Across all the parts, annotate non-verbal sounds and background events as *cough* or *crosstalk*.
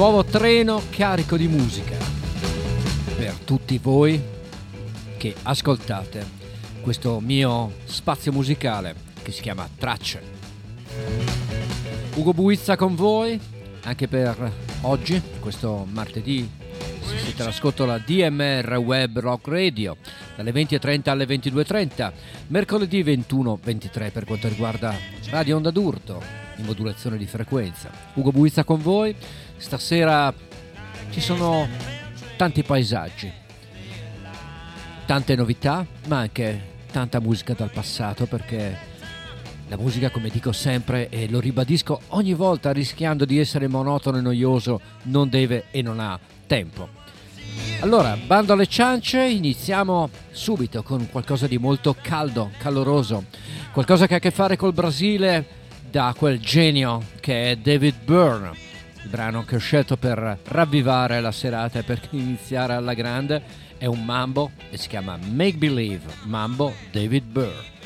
nuovo treno carico di musica per tutti voi che ascoltate questo mio spazio musicale che si chiama Tracce. Ugo Buizza con voi anche per oggi, questo martedì. Siete all'ascolto la DMR Web Rock Radio dalle 20.30 alle 22.30, mercoledì 21.23 per quanto riguarda Radio Onda d'Urto in modulazione di frequenza. Ugo Buizza con voi Stasera ci sono tanti paesaggi, tante novità, ma anche tanta musica dal passato perché la musica, come dico sempre e lo ribadisco ogni volta rischiando di essere monotono e noioso, non deve e non ha tempo. Allora, bando alle ciance, iniziamo subito con qualcosa di molto caldo, caloroso, qualcosa che ha a che fare col Brasile da quel genio che è David Byrne il brano che ho scelto per ravvivare la serata e per iniziare alla grande è un mambo e si chiama Make Believe, mambo David Burr.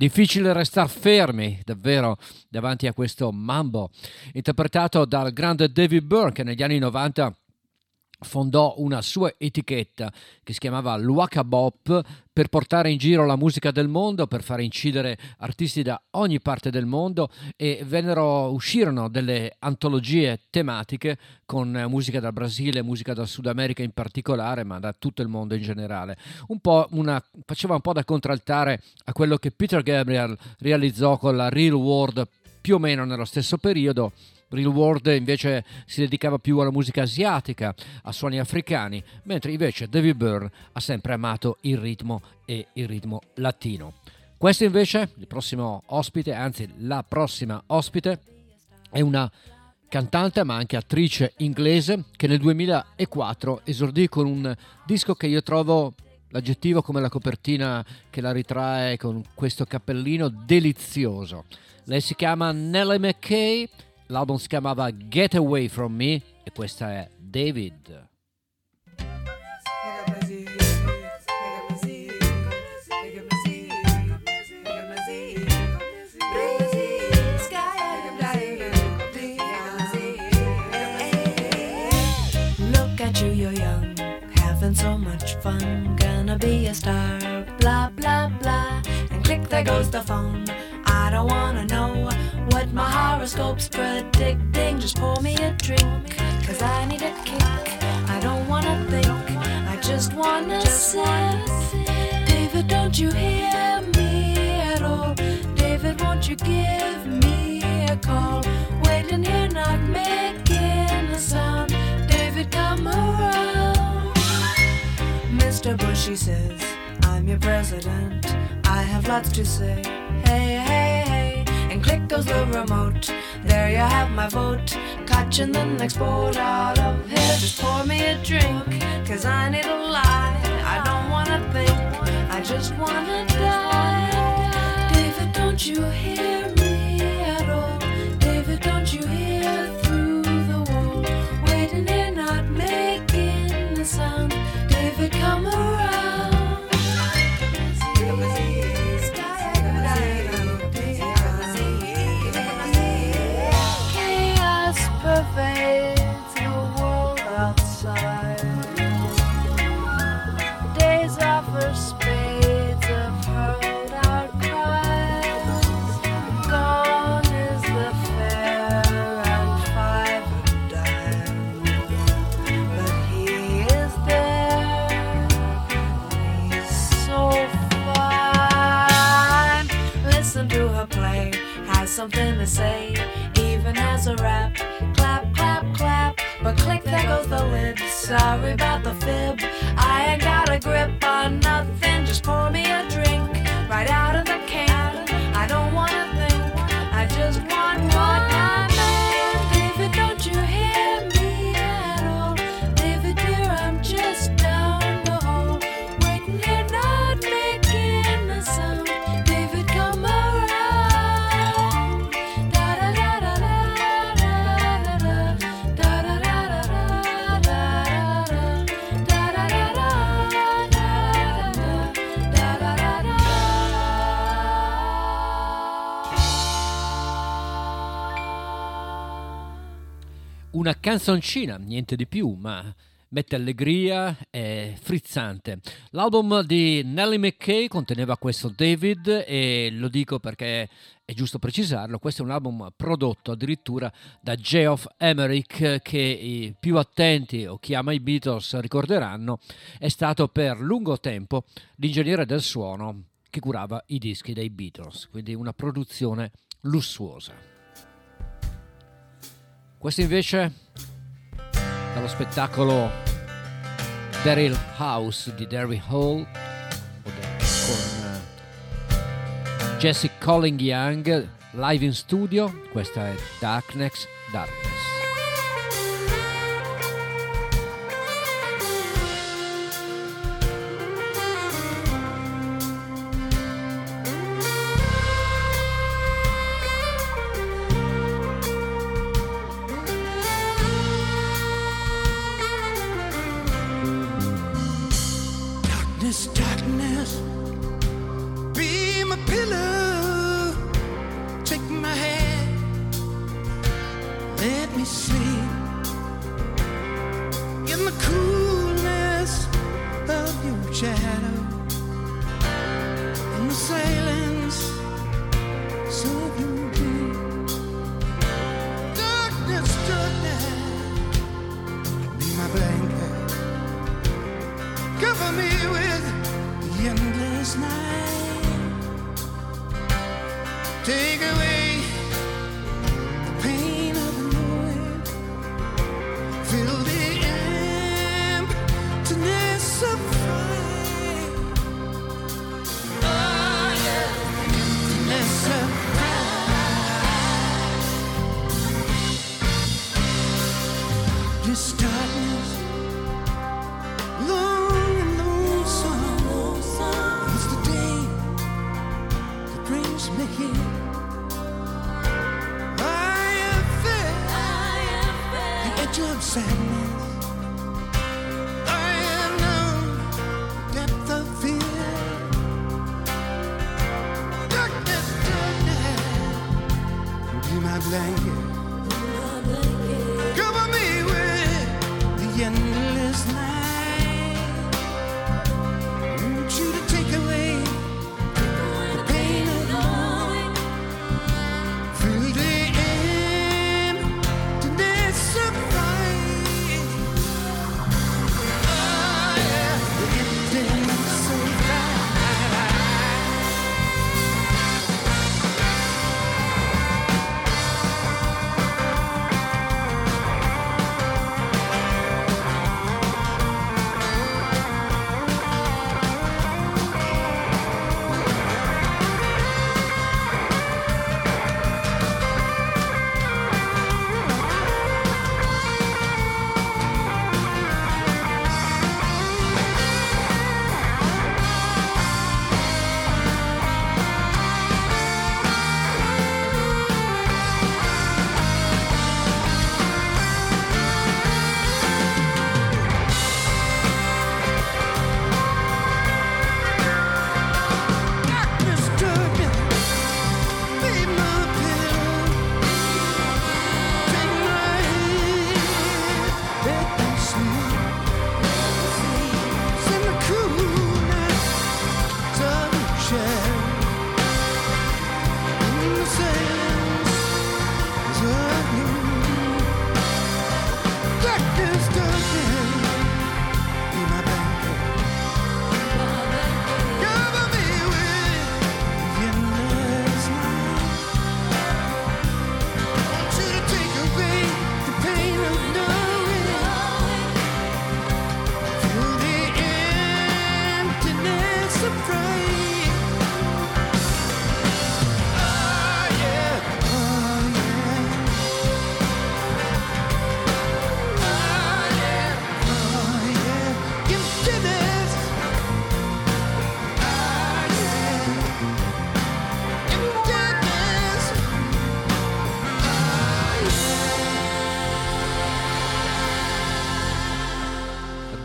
Difficile restare fermi, davvero, davanti a questo mambo, interpretato dal grande David Byrne che negli anni 90 fondò una sua etichetta che si chiamava Luaka Bop per portare in giro la musica del mondo, per fare incidere artisti da ogni parte del mondo e vennero, uscirono delle antologie tematiche con musica dal Brasile, musica dal Sud America in particolare, ma da tutto il mondo in generale. Un una, faceva un po' da contraltare a quello che Peter Gabriel realizzò con la Real World più o meno nello stesso periodo Real World invece si dedicava più alla musica asiatica, a suoni africani, mentre invece David Byrne ha sempre amato il ritmo e il ritmo latino. Questo invece, il prossimo ospite, anzi la prossima ospite, è una cantante ma anche attrice inglese che nel 2004 esordì con un disco che io trovo l'aggettivo come la copertina che la ritrae con questo cappellino delizioso. Lei si chiama Nellie McKay L'album si chiamava Get Away From Me e questa è David. so much fun. Gonna be a star, blah blah blah. And click, there goes the phone. I don't wanna know my horoscope's predicting. Just pour me a drink, cause I need a kick. I don't wanna think, I just wanna sit. David, don't you hear me at all? David, won't you give me a call? Waiting here, not making a sound. David, come around. Mr. Bushy says, I'm your president. I have lots to say. Hey, click goes the remote. There you have my vote. Catching the next boat out of here. Just pour me a drink, cause I need a lie. I don't wanna think, I just wanna die. David, don't you hear me something to say, even has a rap. Clap, clap, clap, but click, there goes the lid. Sorry about the fib, I ain't got a grip on nothing. Just pour me a drink right out of the can. Una canzoncina, niente di più, ma mette allegria, è frizzante. L'album di Nellie McKay conteneva questo David e lo dico perché è giusto precisarlo, questo è un album prodotto addirittura da Geoff Emerick che i più attenti o chi ama i Beatles ricorderanno è stato per lungo tempo l'ingegnere del suono che curava i dischi dei Beatles, quindi una produzione lussuosa. Questo invece dallo spettacolo Daryl House di Derry Hall con eh, Jesse Colling Young live in studio. Questa è Darkness Darkness.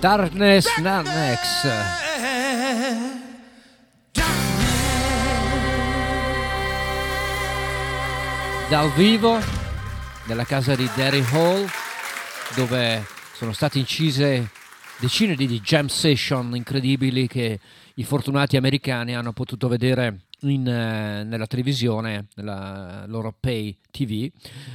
Darkness Nanex. Dal vivo nella casa di Derry Hall dove sono state incise decine di jam session incredibili che i fortunati americani hanno potuto vedere in, eh, nella televisione, nella loro pay TV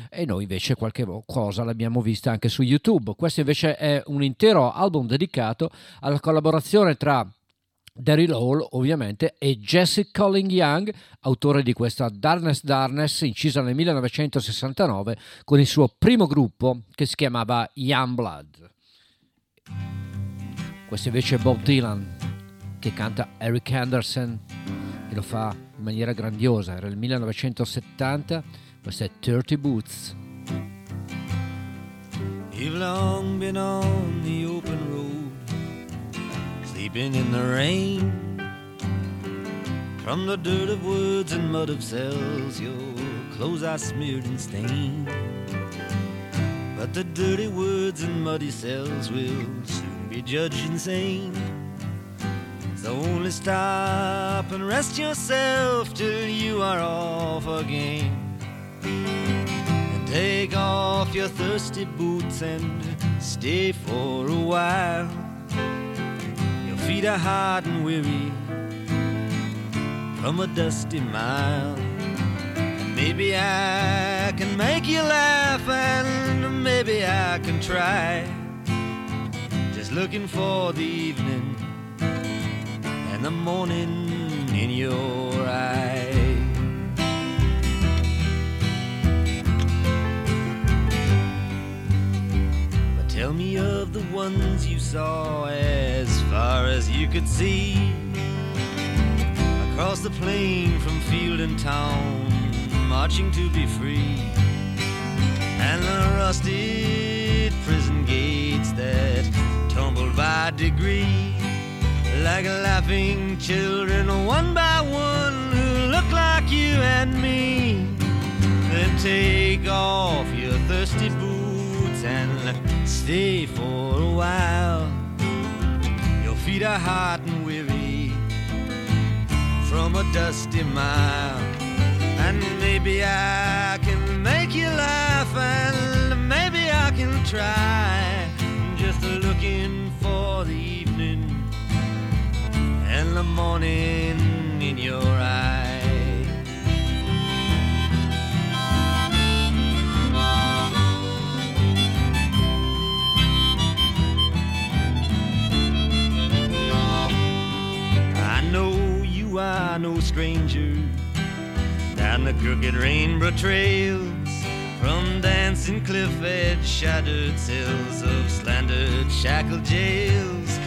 e noi invece qualche cosa l'abbiamo vista anche su YouTube. Questo invece è un intero album dedicato alla collaborazione tra Daryl Hall ovviamente e Jesse Colling Young, autore di questa Darkness Darkness incisa nel 1969 con il suo primo gruppo che si chiamava Youngblood. Questo invece è Bob Dylan che canta Eric Anderson e lo fa in maniera grandiosa. Era il 1970, questo è 30 Boots. You've long been on the open road, sleeping in the rain. From the dirt of woods and mud of cells, your clothes are smeared and stained. But the dirty woods and muddy cells will soon be judged insane. So only stop and rest yourself till you are off again. And take off your thirsty boots and stay for a while. Your feet are hot and weary from a dusty mile. Maybe I can make you laugh, and maybe I can try. Just looking for the evening and the morning in your eyes. But tell me of the ones you saw as far as you could see. Across the plain from field and town, marching to be free. And the rusted prison gates that tumbled by degree like laughing children, one by one, who look like you and me. Then take off your thirsty boots and stay for a while. Your feet are hot and weary from a dusty mile. And maybe I can make you laugh, and maybe I can try. Just looking for the and the morning in your eyes. I know you are no stranger down the crooked rainbow trails from dancing cliff edge shattered cells of slandered shackled jails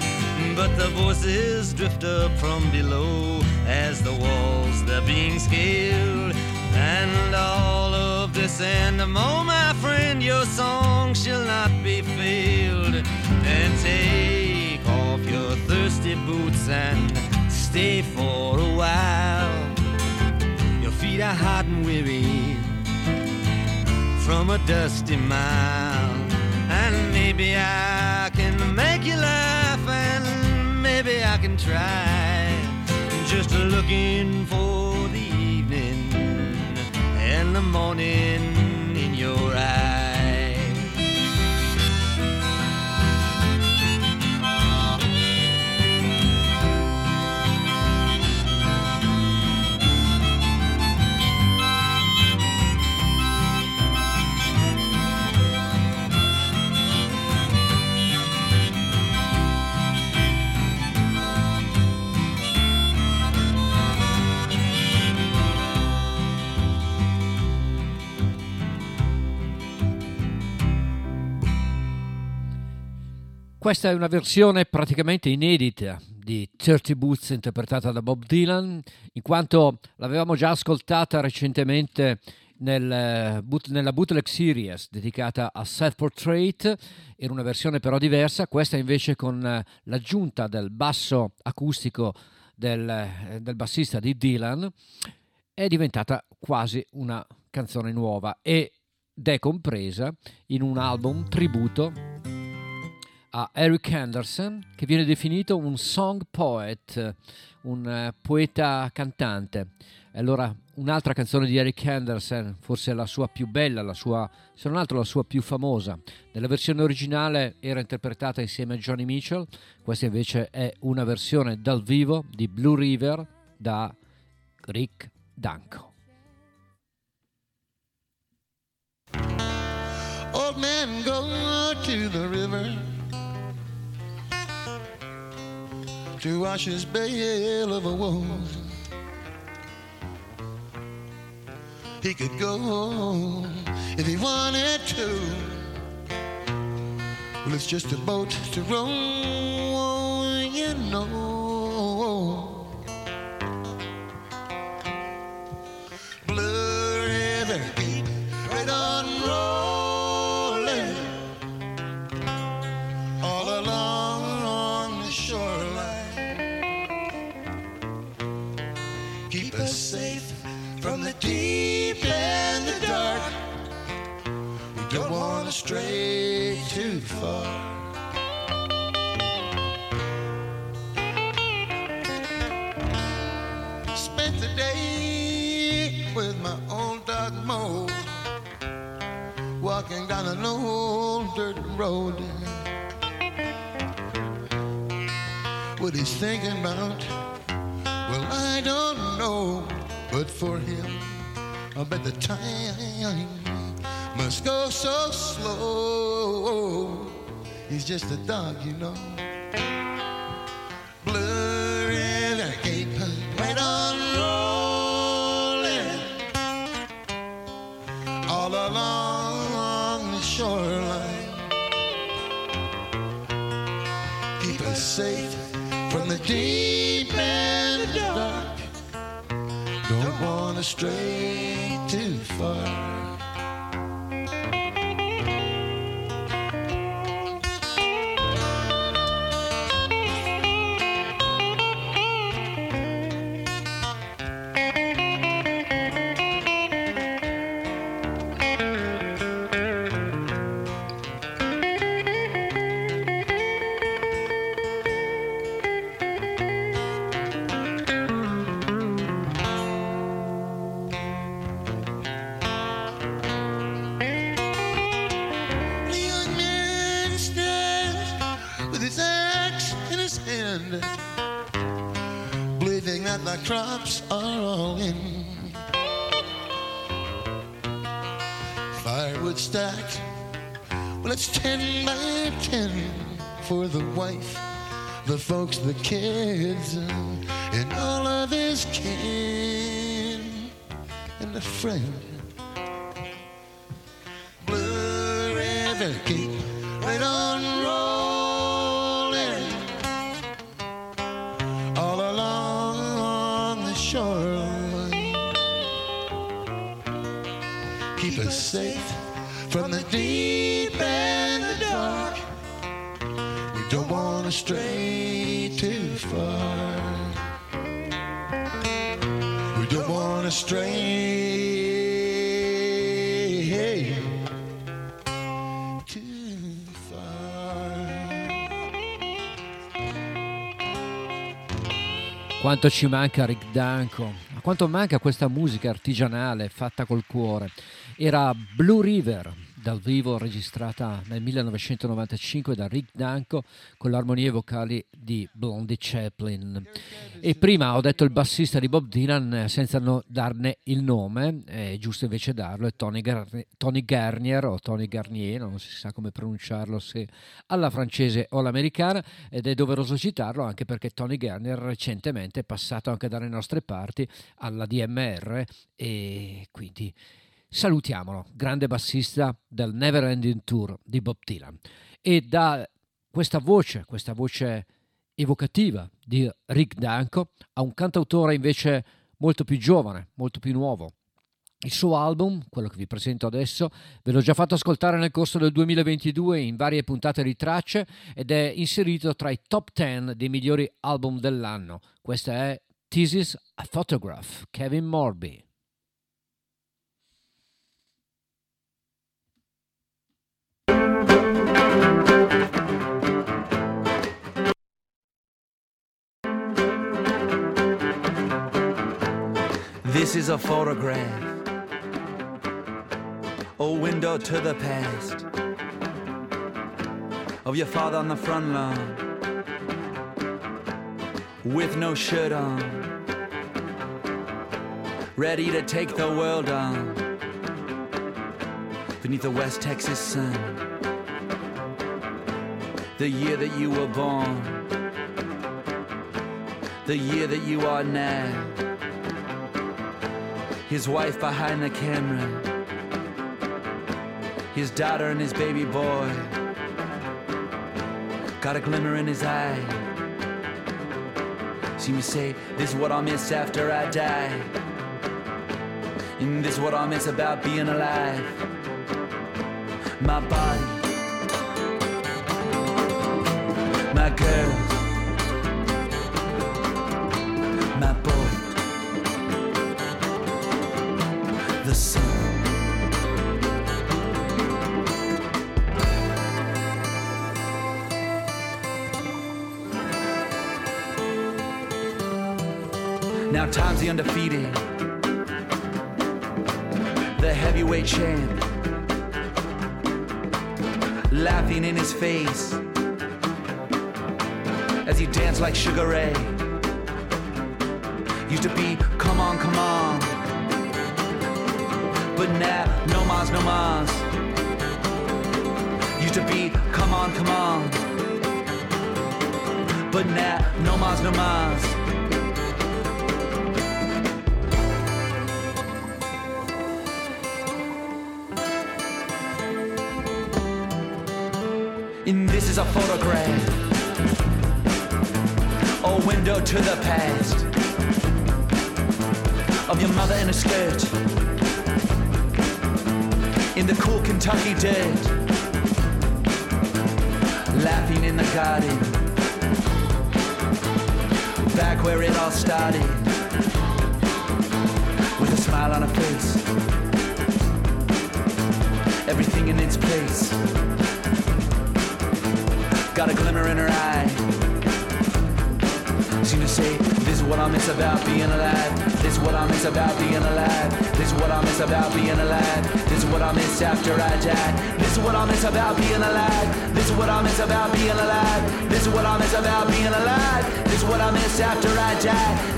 but the voices drift up from below as the walls they're being scaled. And all of this and more my friend your song shall not be failed. And take off your thirsty boots and stay for a while. Your feet are hot and weary from a dusty mile. And maybe I can make you laugh I can try. Just looking for the evening and the morning Questa è una versione praticamente inedita di 30 Boots interpretata da Bob Dylan, in quanto l'avevamo già ascoltata recentemente nel, boot- nella bootleg series dedicata a Self Portrait, era una versione però diversa, questa invece con eh, l'aggiunta del basso acustico del, eh, del bassista di Dylan è diventata quasi una canzone nuova ed è compresa in un album tributo a Eric Anderson che viene definito un song poet, un eh, poeta cantante. Allora un'altra canzone di Eric Anderson, forse la sua più bella, la sua, se non altro la sua più famosa. Nella versione originale era interpretata insieme a Johnny Mitchell, questa invece è una versione dal vivo di Blue River da Rick Danko. Old man, go to the river to wash his bale of a woes. He could go if he wanted to. Well, it's just a boat to row, you know. down an old dirt road. What he's thinking about, well, I don't know. But for him, I bet the time must go so slow. He's just a dog, you know. The kids, and all of his kin and the friend. Quanto ci manca Rick Danko, quanto manca questa musica artigianale fatta col cuore. Era Blue River, dal vivo registrata nel 1995 da Rick Danko con le armonie vocali di Blondie Chaplin. E prima ho detto il bassista di Bob Dylan eh, senza no- darne il nome, è giusto invece darlo, è Tony, Gar- Tony Garnier o Tony Garnier, non si sa come pronunciarlo se alla francese o all'americana ed è doveroso citarlo anche perché Tony Garnier recentemente è passato anche dalle nostre parti alla DMR e quindi salutiamolo, grande bassista del Never Ending Tour di Bob Dylan. E da questa voce, questa voce evocativa di Rick Danko a un cantautore invece molto più giovane, molto più nuovo. Il suo album, quello che vi presento adesso, ve l'ho già fatto ascoltare nel corso del 2022 in varie puntate di tracce ed è inserito tra i top 10 dei migliori album dell'anno. Questa è Thesis a Photograph, Kevin Morby. This is a photograph, a window to the past. Of your father on the front lawn with no shirt on, ready to take the world on. Beneath the West Texas sun. The year that you were born, the year that you are now his wife behind the camera, his daughter and his baby boy. Got a glimmer in his eye. See me say, This is what I'll miss after I die. And this is what I'll miss about being alive. My body, my girls, the undefeated, the heavyweight champ, laughing in his face. as you dance like Sugar Ray. Used to be, come on, come on. But now, no mas, no mas. Used to be, come on, come on. But now, no mas, no mas. A window to the past. Of your mother in a skirt. In the cool Kentucky dirt, laughing in the garden, back where it all started, with a smile on her face, everything in its place. Got a glimmer in her eye. Seem to say, this is what I miss about being alive. This is what I miss about being alive. This is what I miss about being alive. This is what I miss after I die. This is what I miss about being alive. This is what I miss about being alive. This is what I miss about being alive. This is what I miss after I die.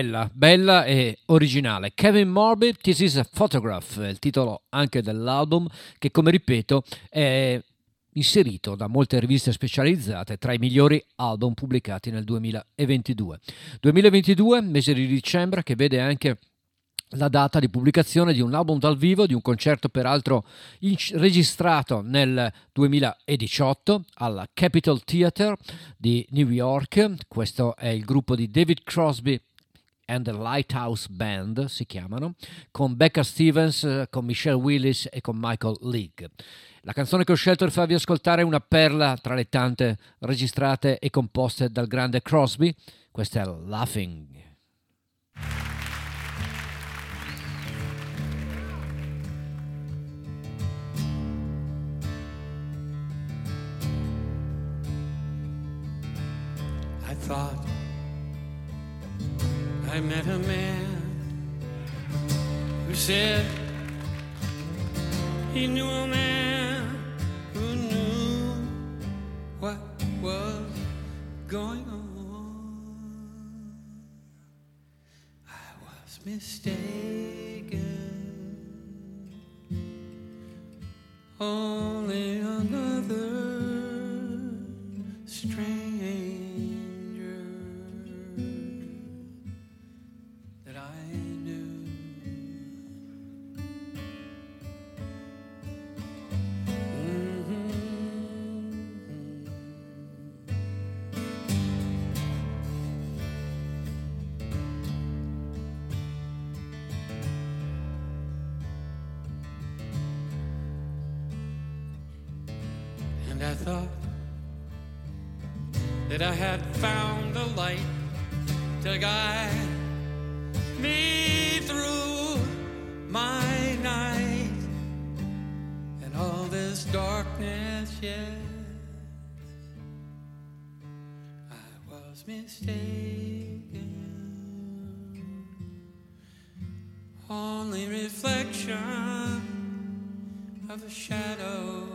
Bella, bella e originale. Kevin Morby, This is a Photograph, il titolo anche dell'album che come ripeto è inserito da molte riviste specializzate tra i migliori album pubblicati nel 2022. 2022, mese di dicembre, che vede anche la data di pubblicazione di un album dal vivo, di un concerto peraltro in- registrato nel 2018 alla Capitol Theatre di New York. Questo è il gruppo di David Crosby and the Lighthouse Band, si chiamano, con Becca Stevens, con Michelle Willis e con Michael League. La canzone che ho scelto per farvi ascoltare è una perla tra le tante registrate e composte dal grande Crosby. Questa è Laughing. I thought I met a man who said he knew a man who knew what was going on. I was mistaken. Only another stranger shadow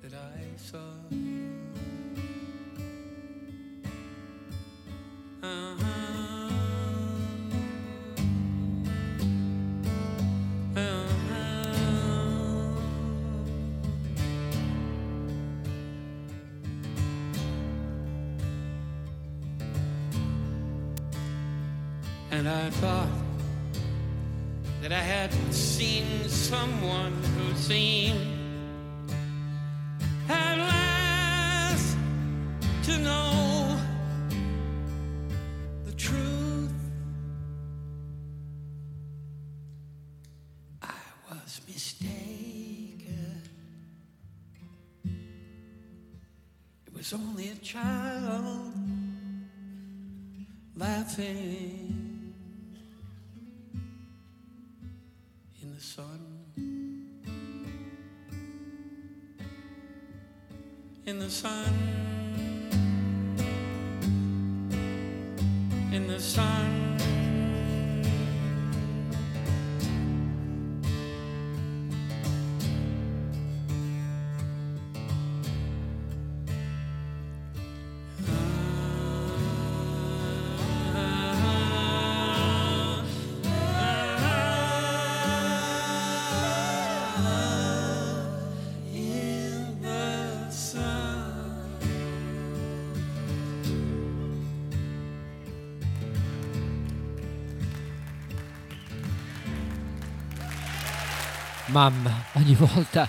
that I saw. Uh-huh. Uh-huh. And I thought I had seen someone who seemed at last to know the truth. I was mistaken. It was only a child laughing sun. In the sun. In the sun. Mamma, ogni volta,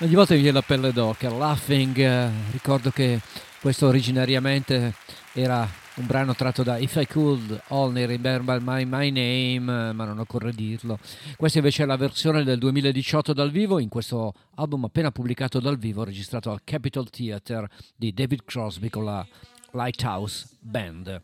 ogni volta mi viene la pelle d'oca. Laughing, eh, ricordo che questo originariamente era un brano tratto da If I Could Only Remember My, My Name, eh, ma non occorre dirlo. Questa invece è la versione del 2018 dal vivo, in questo album appena pubblicato dal vivo, registrato al Capitol Theatre di David Crosby con la Lighthouse Band.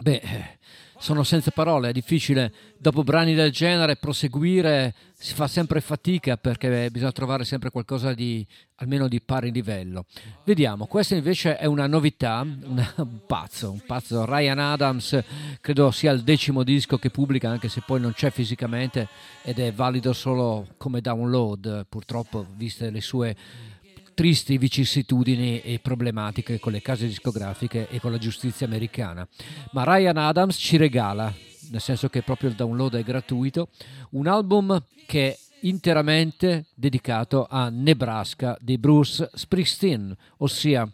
Beh, eh, sono senza parole, è difficile dopo brani del genere proseguire, si fa sempre fatica perché bisogna trovare sempre qualcosa di almeno di pari livello. Vediamo, questa invece è una novità, un pazzo, un pazzo. Ryan Adams, credo sia il decimo disco che pubblica, anche se poi non c'è fisicamente ed è valido solo come download, purtroppo, viste le sue tristi vicissitudini e problematiche con le case discografiche e con la giustizia americana. Ma Ryan Adams ci regala, nel senso che proprio il download è gratuito, un album che è interamente dedicato a Nebraska di Bruce Springsteen, ossia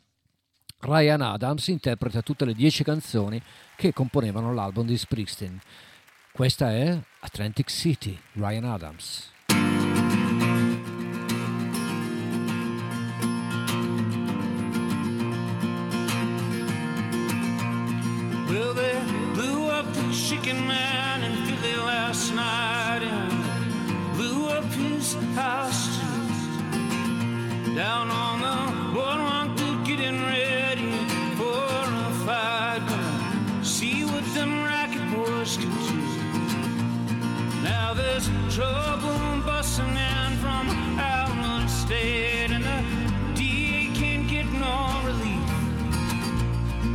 Ryan Adams interpreta tutte le dieci canzoni che componevano l'album di Springsteen. Questa è Atlantic City, Ryan Adams. Well, they blew up the chicken man in Philly last night and blew up his house too. Down on the boardwalk, they're getting ready for a fight. Gonna see what them racket boys can do. Now there's trouble busting in from out of state,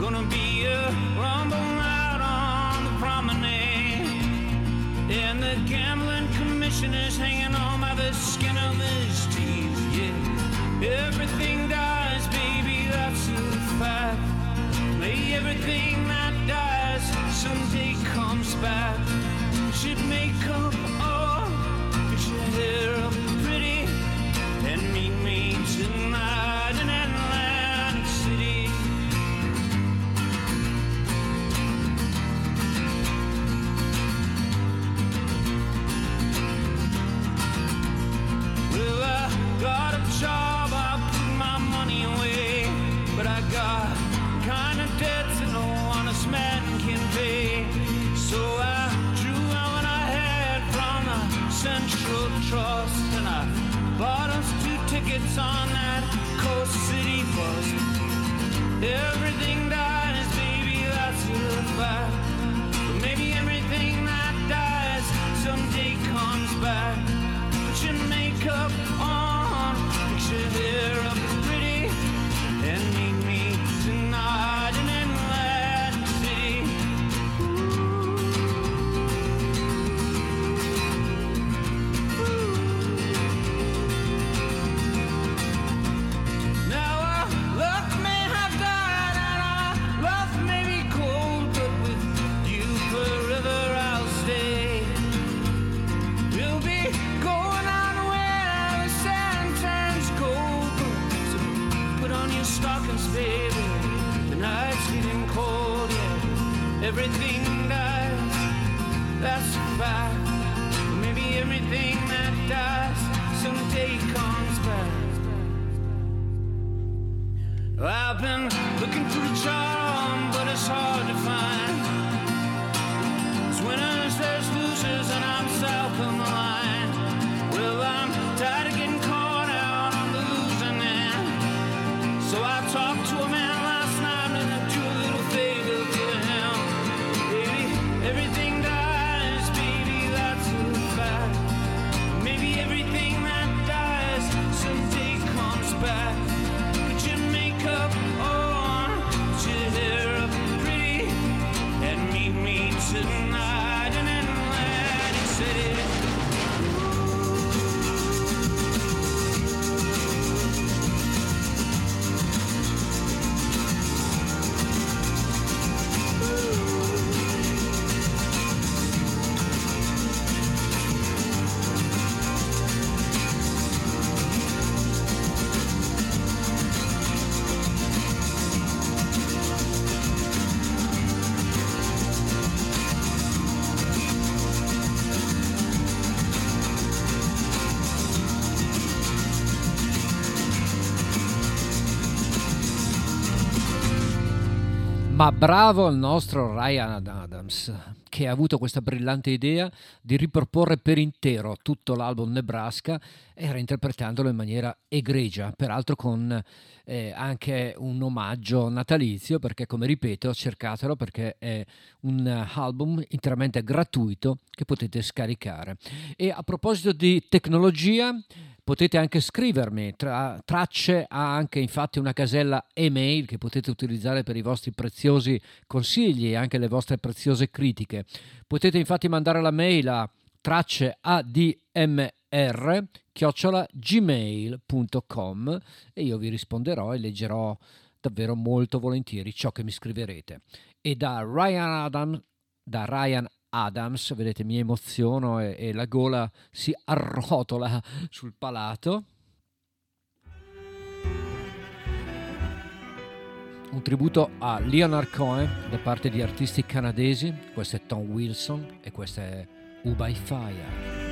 Gonna be a rumble out on the promenade. And the gambling commissioner's hanging on by the skin of his teeth. Yeah, everything dies, baby, that's a fact. May everything that dies someday comes back. Should make up, Trust, and I bought us two tickets on that Coast City bus. Bravo il nostro Ryan Adams che ha avuto questa brillante idea di riproporre per intero tutto l'album Nebraska e reinterpretandolo in maniera egregia, peraltro con eh, anche un omaggio natalizio, perché come ripeto cercatelo perché è un album interamente gratuito che potete scaricare. E a proposito di tecnologia, potete anche scrivermi, tra, tracce ha anche infatti una casella email che potete utilizzare per i vostri preziosi consigli e anche le vostre preziose critiche. Potete infatti mandare la mail a tracce admr chiocciola gmail.com e io vi risponderò e leggerò davvero molto volentieri ciò che mi scriverete. E da Ryan Adam, da Ryan Adams, vedete mi emoziono e, e la gola si arrotola sul palato. Un tributo a Leonard Cohen da parte di artisti canadesi, questo è Tom Wilson e questo è U by Fire.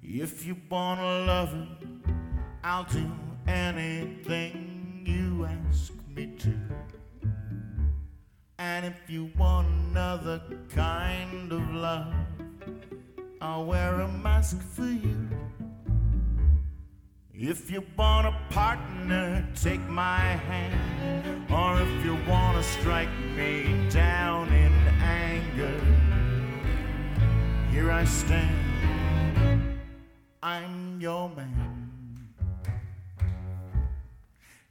If you wanna love it, I'll do anything you ask me to. And if you want another kind of love, I'll wear a mask for you. If you want a partner, take my hand. Or if you want to strike me down in anger, here I stand. I'm your man.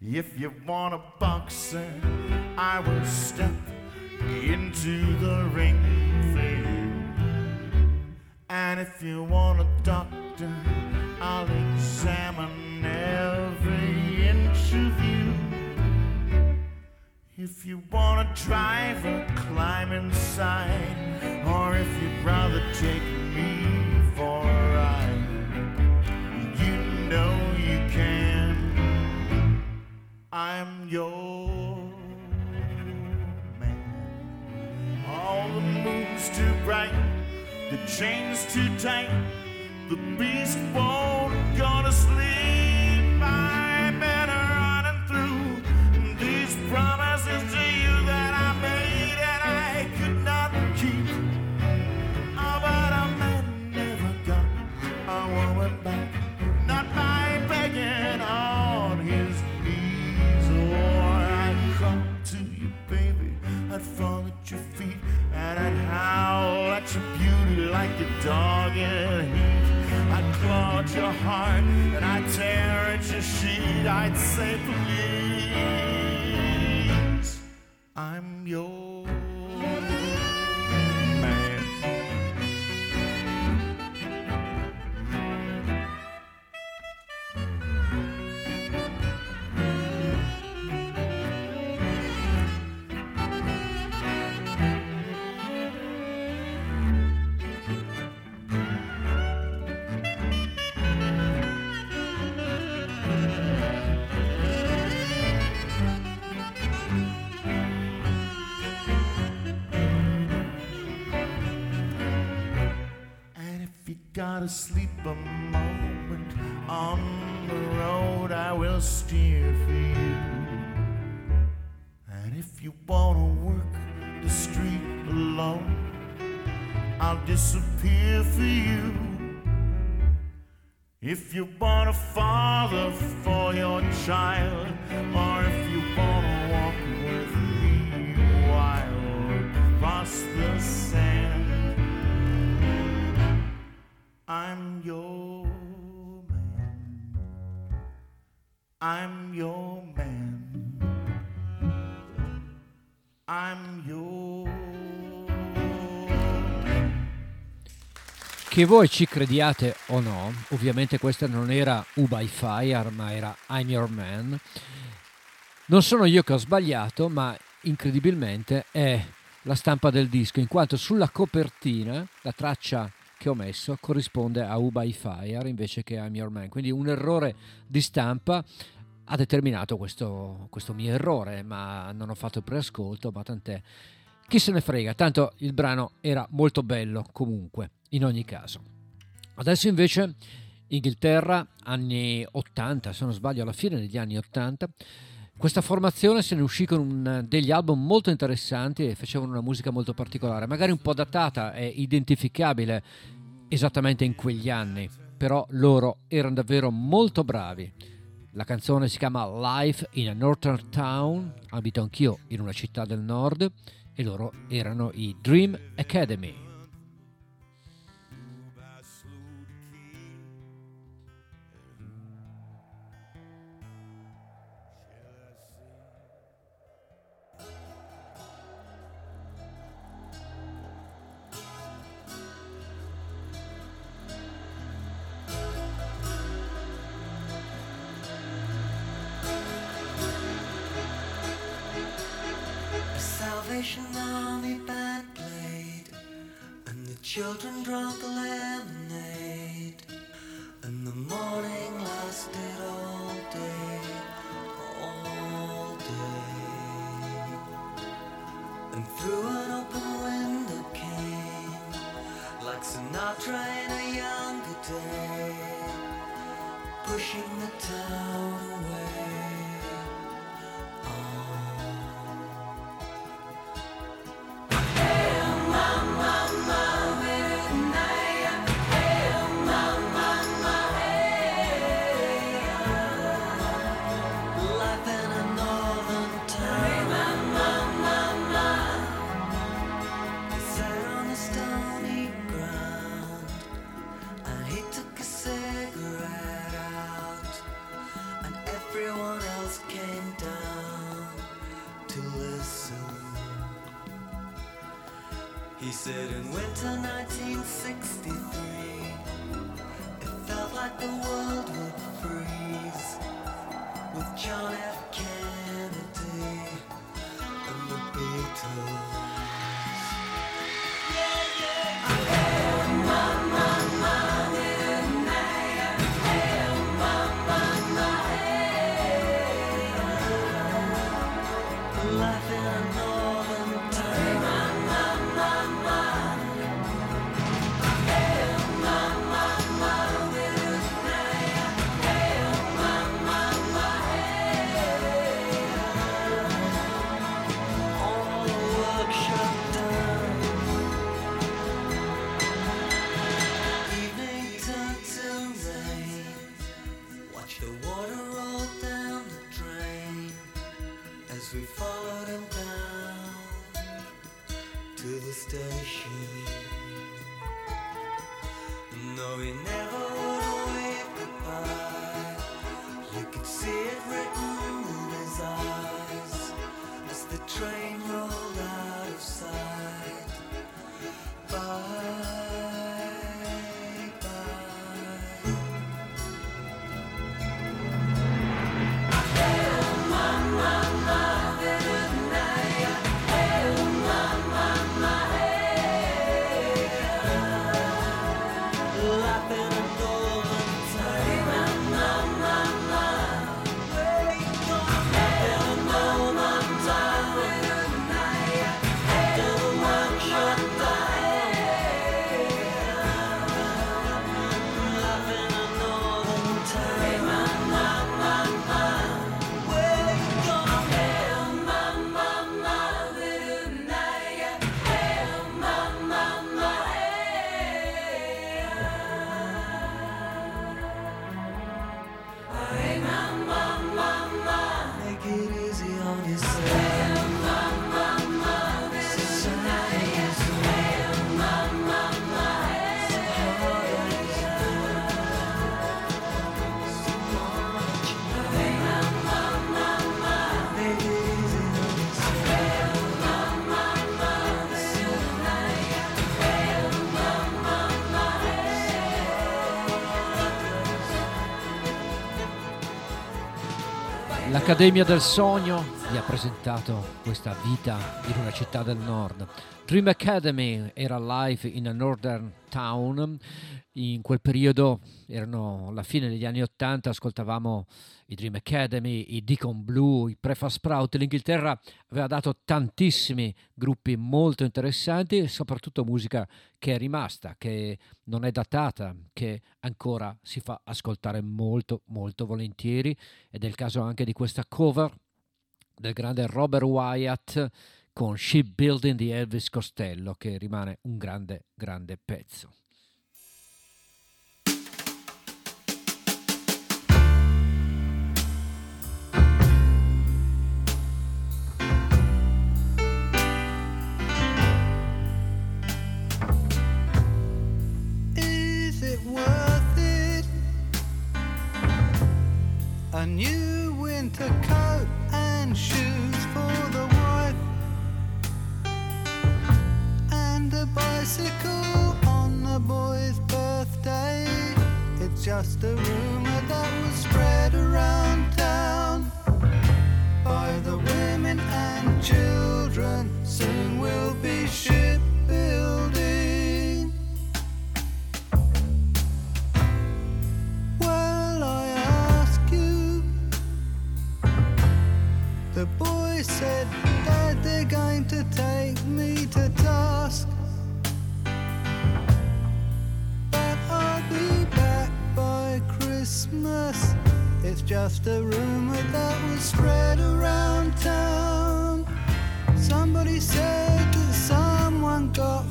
If you want a boxer, I will step into the ring for you. And if you want a doctor, I'll examine every inch of you. If you want a driver, climb inside. Or if you'd rather take me I'm your man. All the moon's too bright, the chain's too tight, the beast won't go to sleep. Like a dog in heat. I'd claw at your heart and I'd tear at your sheet. I'd say, please, if you gotta sleep a moment on the road, I will steer for you. And if you wanna work the street alone, I'll disappear for you. If you want a father for your child, or if you wanna I'm your man. I'm your man. I'm your Che voi ci crediate o no, ovviamente questa non era U by Fire, ma era I'm Your Man. Non sono io che ho sbagliato, ma incredibilmente è la stampa del disco, in quanto sulla copertina la traccia che ho messo corrisponde a U by Fire invece che I'm Your Man. Quindi un errore di stampa ha determinato questo, questo mio errore, ma non ho fatto il preascolto, ma tant'è. Chi se ne frega, tanto il brano era molto bello comunque, in ogni caso. Adesso invece Inghilterra, anni 80, se non sbaglio, alla fine degli anni 80. Questa formazione se ne uscì con un, degli album molto interessanti e facevano una musica molto particolare, magari un po' datata e identificabile esattamente in quegli anni, però loro erano davvero molto bravi. La canzone si chiama Life in a Northern Town, abito anch'io in una città del nord e loro erano i Dream Academy. L'Accademia del Sogno vi ha presentato questa vita in una città del nord. Dream Academy era live in a northern town. In quel periodo erano la fine degli anni Ottanta, ascoltavamo i Dream Academy, i Deacon Blue, i Prefa Sprout. L'Inghilterra aveva dato tantissimi gruppi molto interessanti e soprattutto musica che è rimasta, che non è datata, che ancora si fa ascoltare molto molto volentieri ed è il caso anche di questa cover del grande Robert Wyatt con Shipbuilding di Elvis Costello che rimane un grande grande pezzo. New winter coat and shoes for the wife, and a bicycle on the boy's birthday. It's just a rumor that was spread around town by the women and children. Soon we'll be shipbuilding. Boy said, Dad, they're going to take me to task. But I'll be back by Christmas. It's just a rumor that was spread around town. Somebody said that someone got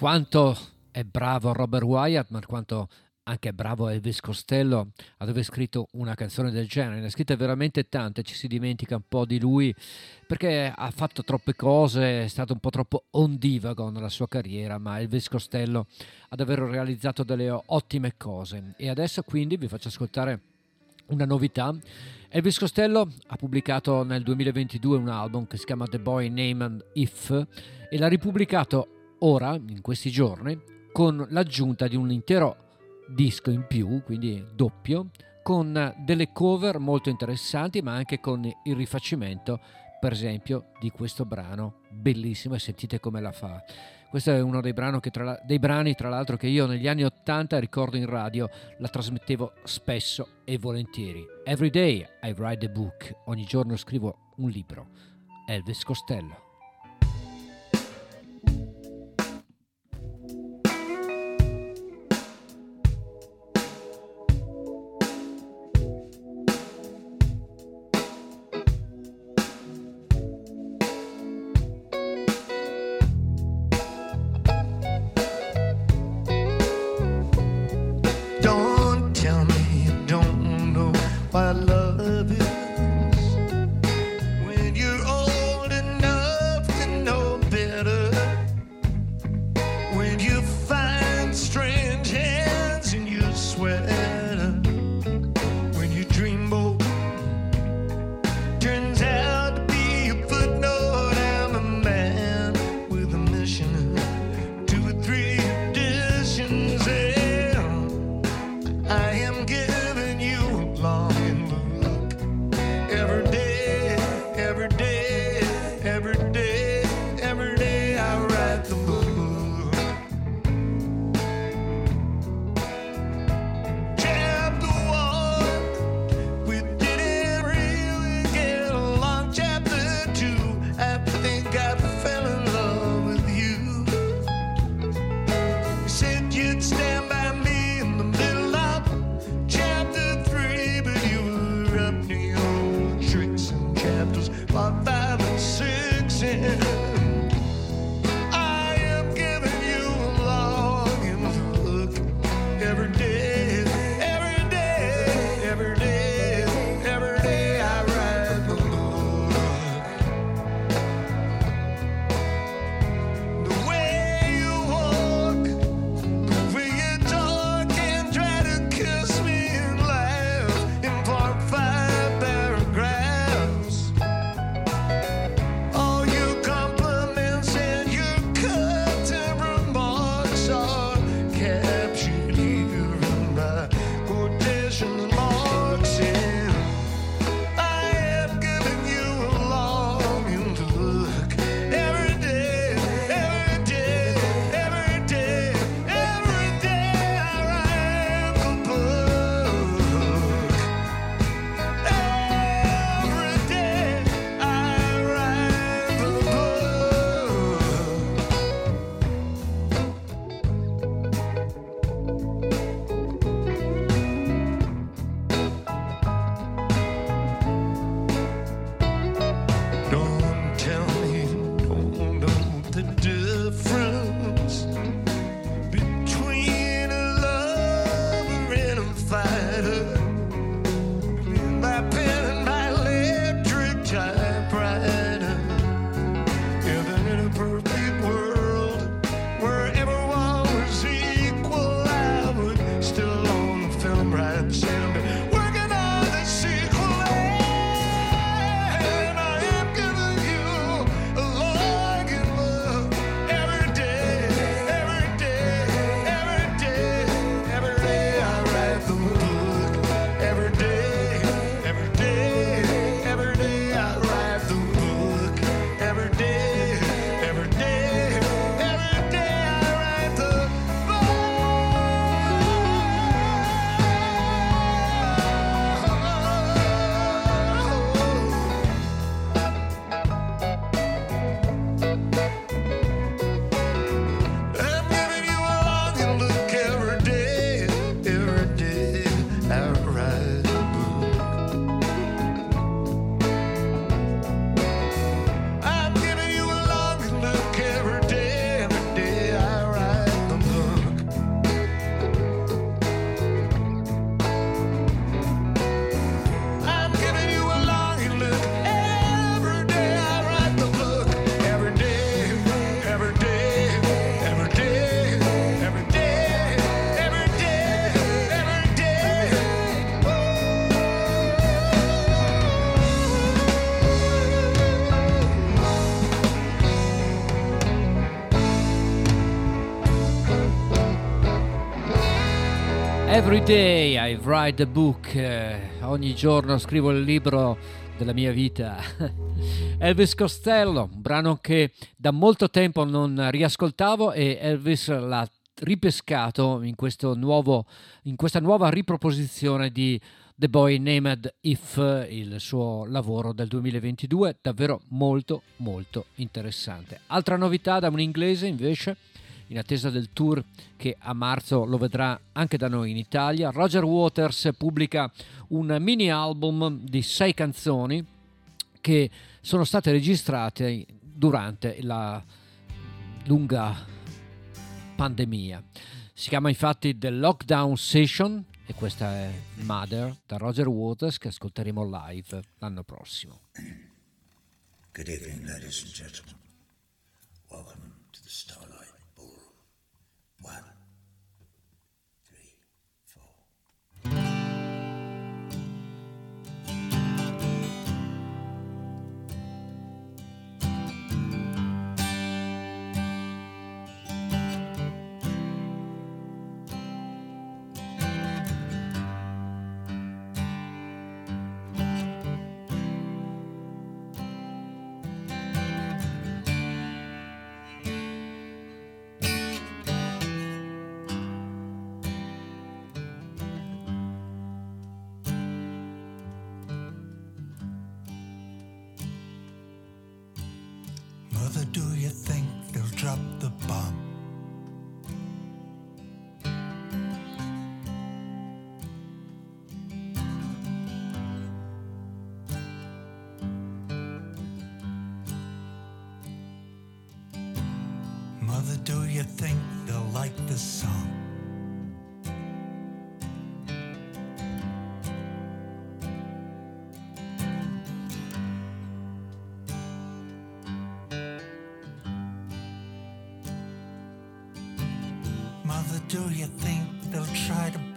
Quanto è bravo Robert Wyatt, ma quanto anche bravo Elvis Costello ad aver scritto una canzone del genere. Ne ha scritte veramente tante, ci si dimentica un po' di lui perché ha fatto troppe cose, è stato un po' troppo ondivago nella sua carriera, ma Elvis Costello ha davvero realizzato delle ottime cose. E adesso quindi vi faccio ascoltare una novità. Elvis Costello ha pubblicato nel 2022 un album che si chiama The Boy Named If e l'ha ripubblicato ora, in questi giorni, con l'aggiunta di un intero disco in più, quindi doppio, con delle cover molto interessanti, ma anche con il rifacimento, per esempio, di questo brano bellissimo e sentite come la fa. Questo è uno dei, tra dei brani, tra l'altro, che io negli anni 80 ricordo in radio, la trasmettevo spesso e volentieri. Every day I write a book, ogni giorno scrivo un libro. Elvis Costello. Every day I write a book, eh, ogni giorno scrivo il libro della mia vita. *laughs* Elvis Costello, un brano che da molto tempo non riascoltavo e Elvis l'ha ripescato in, nuovo, in questa nuova riproposizione di The Boy Named If, il suo lavoro del 2022, davvero molto molto interessante. Altra novità da un inglese invece in attesa del tour che a marzo lo vedrà anche da noi in Italia. Roger Waters pubblica un mini album di sei canzoni che sono state registrate durante la lunga pandemia. Si chiama infatti The Lockdown Session e questa è Mother da Roger Waters che ascolteremo live l'anno prossimo. Good evening, ladies and gentlemen. Welcome like this song? Mother, do you think they'll try to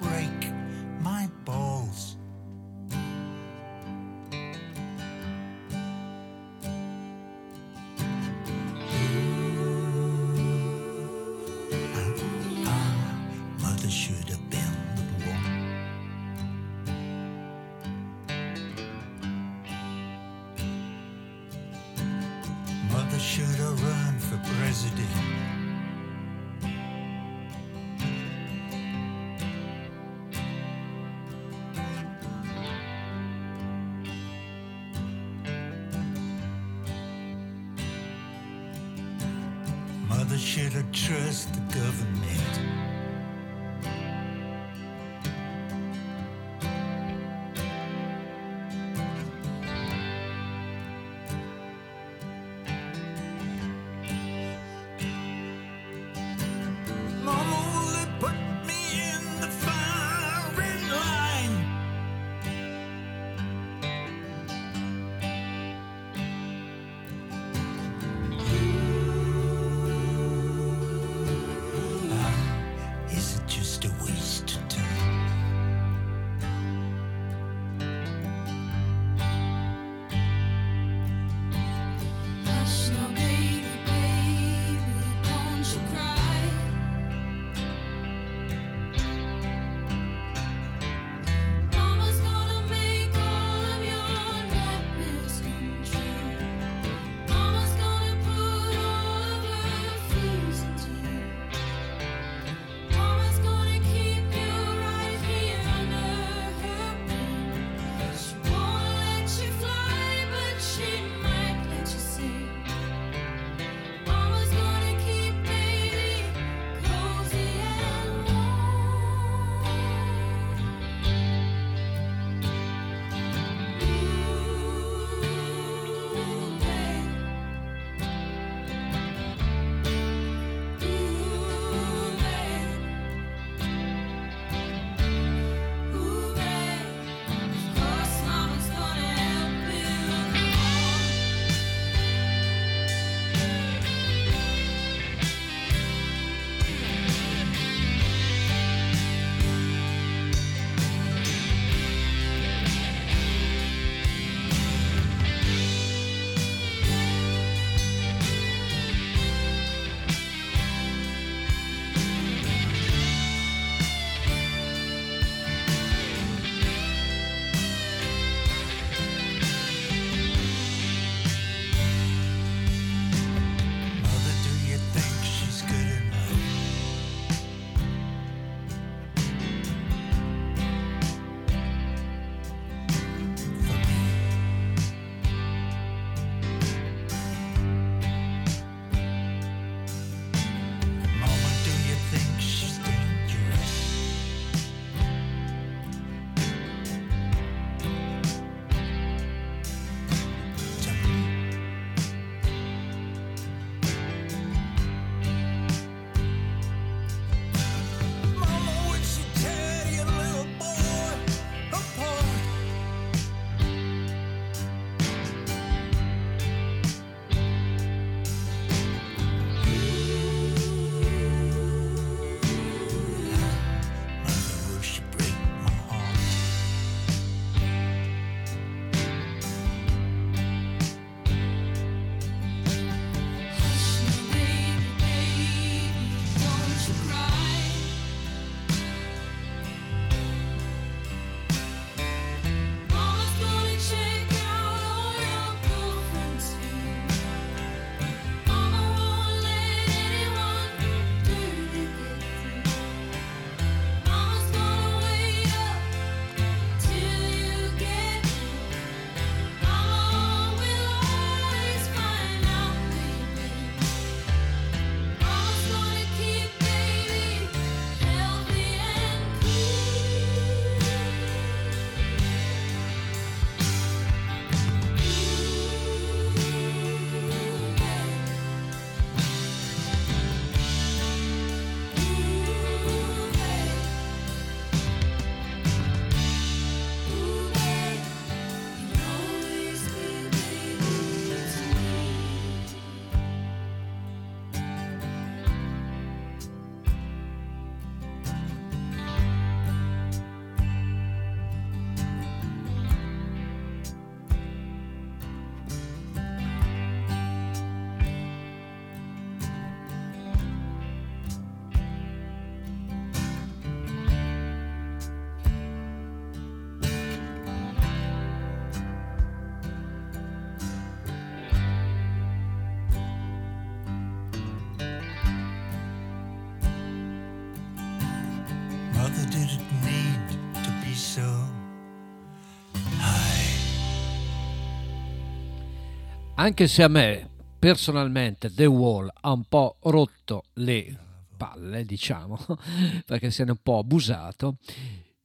anche se a me personalmente The Wall ha un po' rotto le palle, diciamo, *laughs* perché se ne è un po' abusato,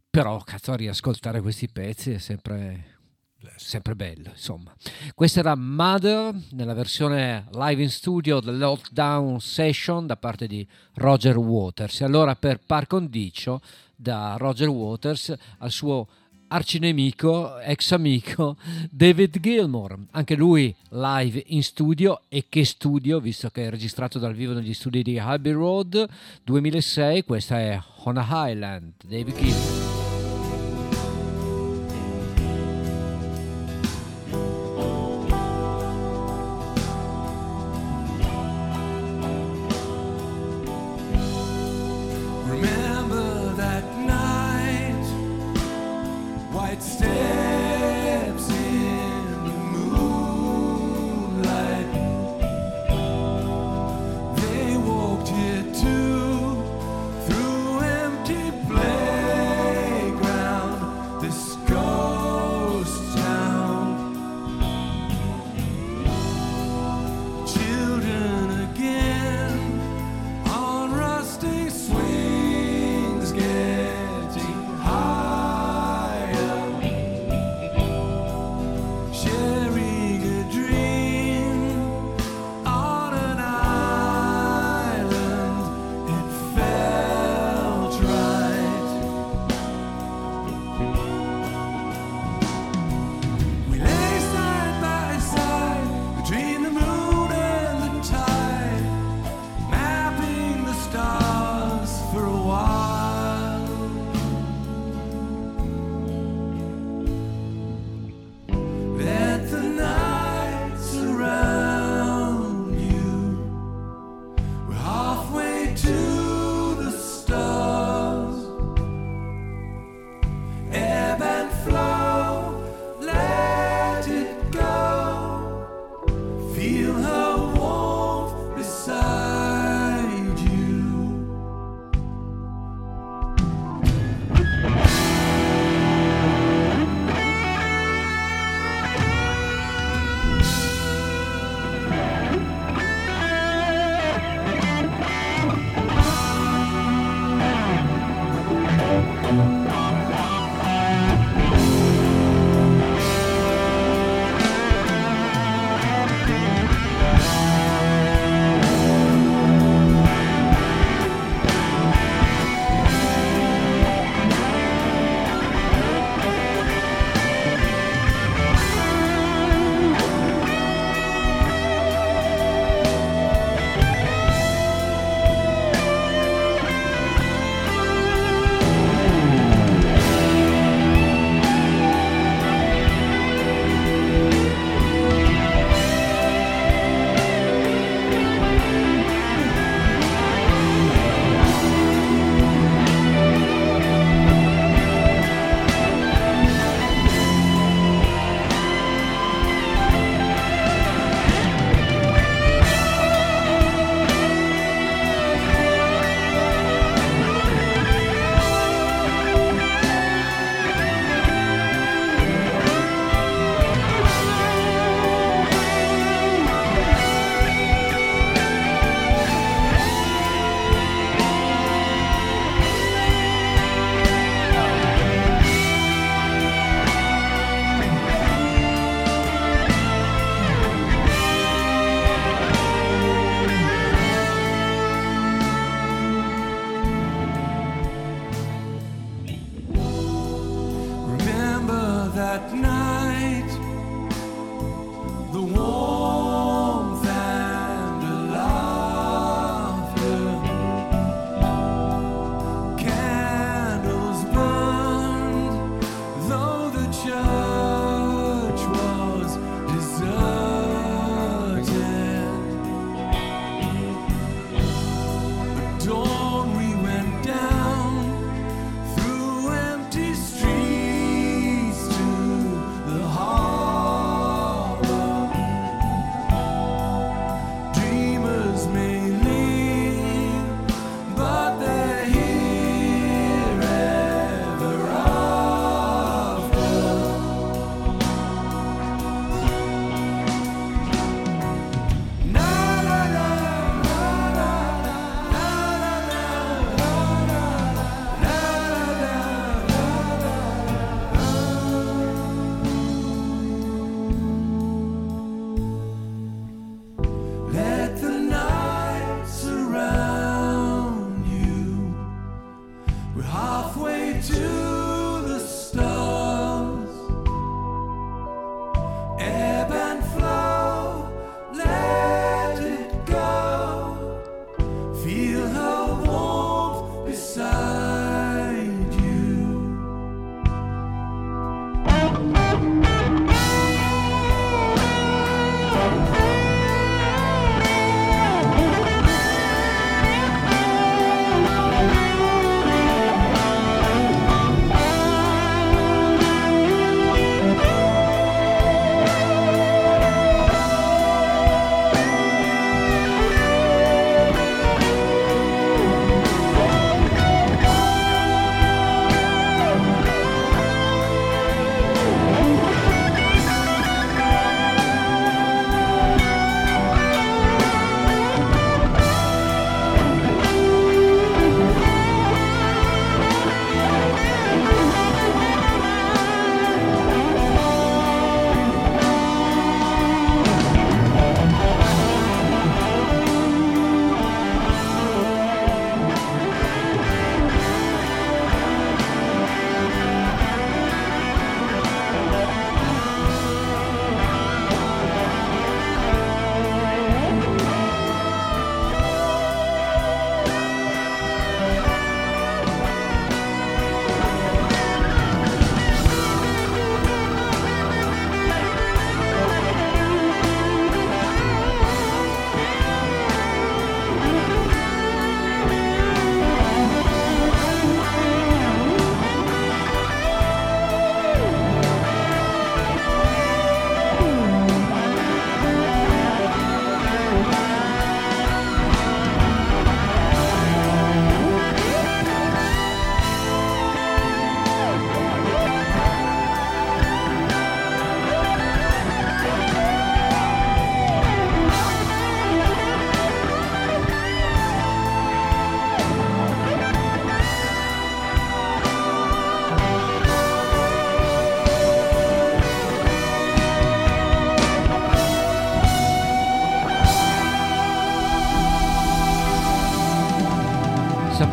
però cazzo riascoltare questi pezzi è sempre sempre bello insomma. Questa era Mother nella versione live in studio del lockdown session da parte di Roger Waters. E allora per par condicio da Roger Waters al suo arcinemico ex amico David Gilmour. Anche lui live in studio. E che studio visto che è registrato dal vivo negli studi di Abbey Road 2006 questa è On a Highland David Gilmour joy.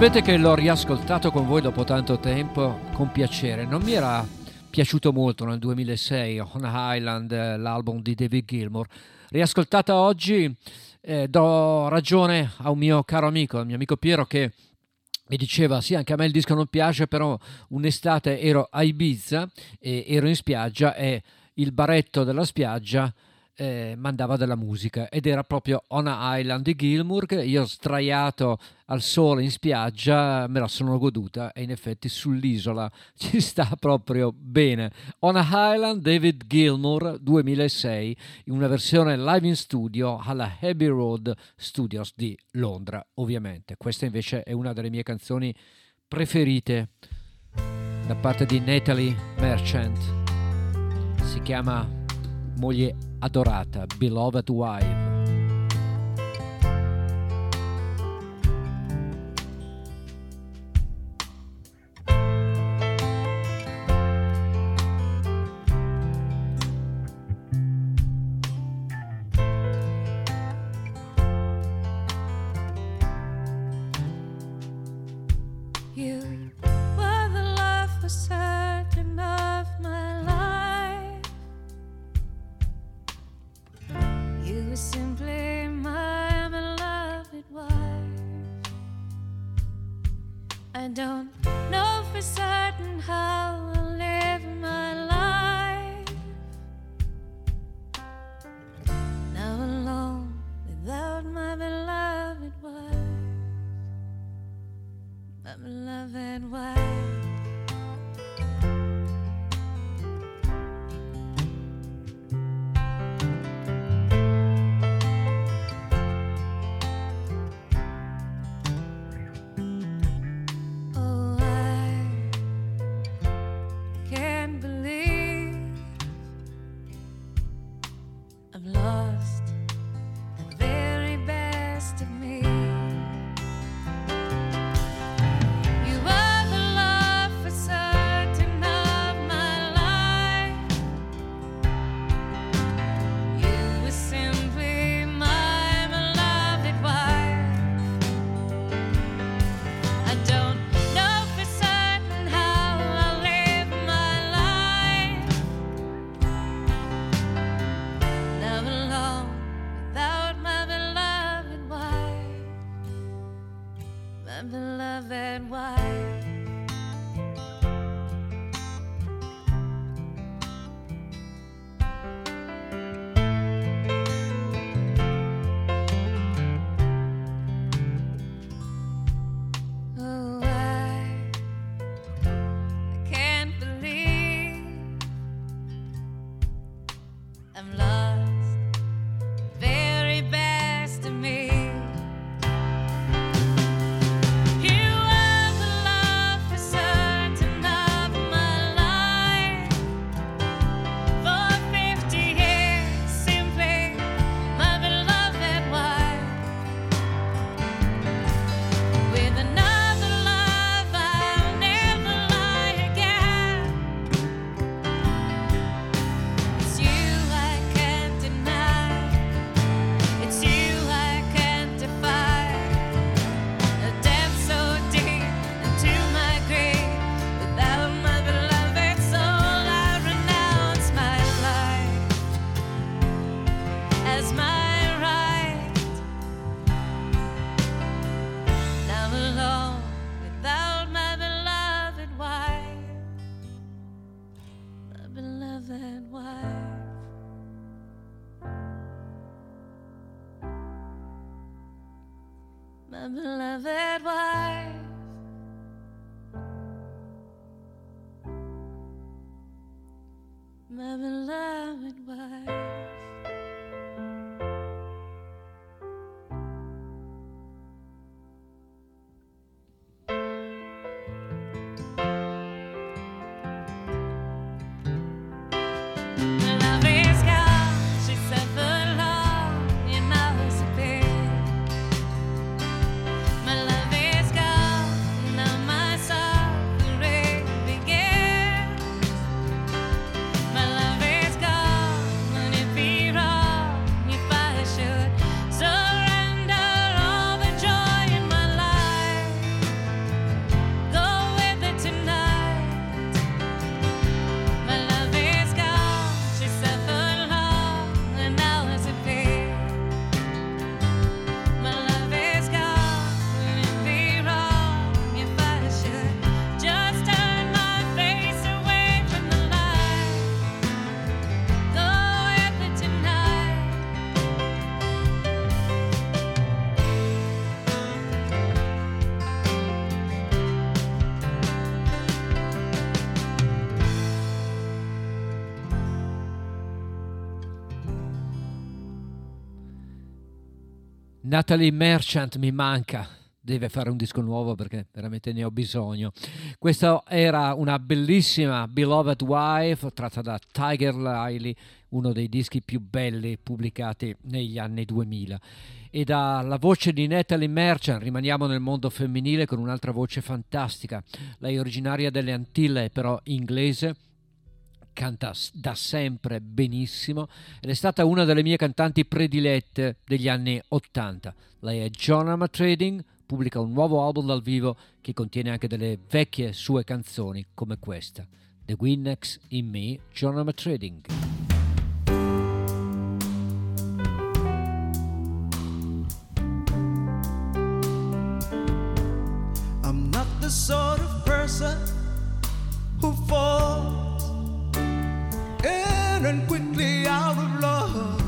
Sapete che l'ho riascoltato con voi dopo tanto tempo con piacere. Non mi era piaciuto molto nel 2006 On Island, eh, l'album di David Gilmour. Riascoltata oggi eh, do ragione a un mio caro amico, il mio amico Piero che mi diceva sì anche a me il disco non piace però un'estate ero a Ibiza e ero in spiaggia e il baretto della spiaggia eh, mandava della musica ed era proprio On Island di Gilmour che io straiato al sole in spiaggia me la sono goduta e in effetti sull'isola *laughs* ci sta proprio bene. On Island David Gilmour 2006 in una versione live in studio alla Abbey Road Studios di Londra ovviamente. Questa invece è una delle mie canzoni preferite da parte di Natalie Merchant. Si chiama moglie adorata, beloved wife. My beloved wife. My beloved Natalie Merchant mi manca. Deve fare un disco nuovo perché veramente ne ho bisogno. Questa era una bellissima Beloved Wife tratta da Tiger Lily, uno dei dischi più belli pubblicati negli anni 2000. E dalla voce di Natalie Merchant rimaniamo nel mondo femminile con un'altra voce fantastica. Lei è originaria delle Antille, però inglese, canta da sempre benissimo ed è stata una delle mie cantanti predilette degli anni 80. Lei è Joanna Matrading, pubblica un nuovo album dal vivo che contiene anche delle vecchie sue canzoni come questa. The Winnex in Me, Joanna Matrading. The sort of person who falls in and quickly out of love.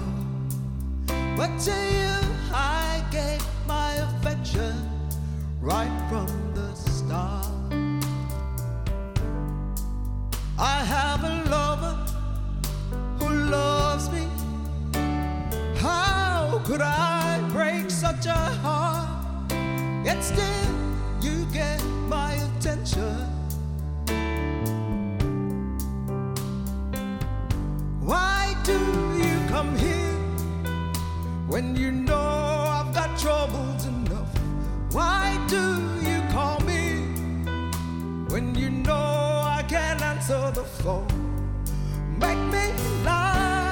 But to you, I gave my affection right from the start. I have a lover who loves me. How could I break such a heart? Yet still you get my attention. When you know I've got troubles enough? Why do you call me when you know I can't answer the phone? Make me lie,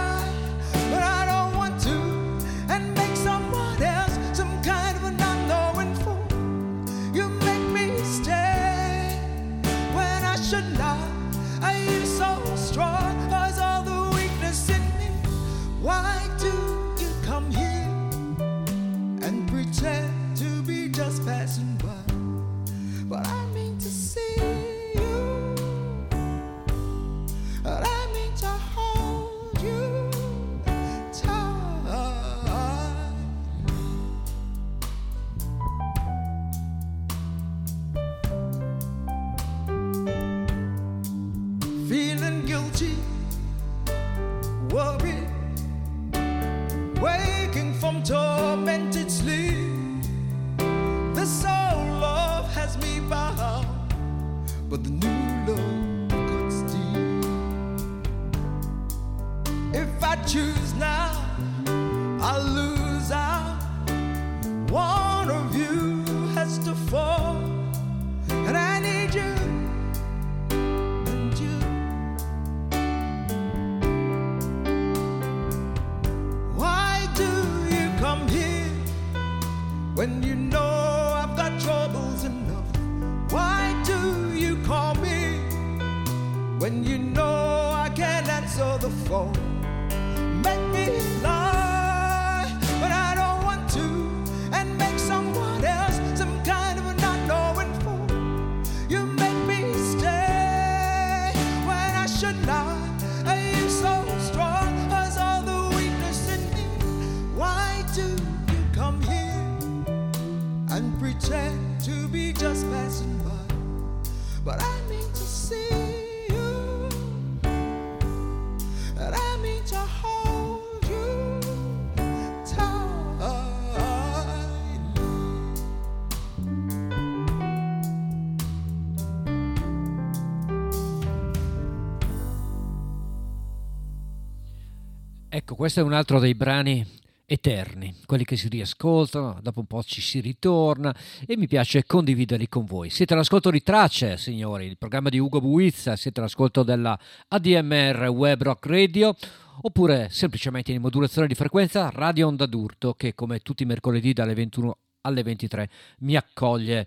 questo è un altro dei brani eterni, quelli che si riascoltano, dopo un po' ci si ritorna e mi piace condividerli con voi. Siete all'ascolto di Tracce, signori, il programma di Ugo Buizza, siete all'ascolto della ADMR Web Rock Radio oppure semplicemente in modulazione di frequenza Radio Onda d'Urto che come tutti i mercoledì dalle 21 alle 23 mi accoglie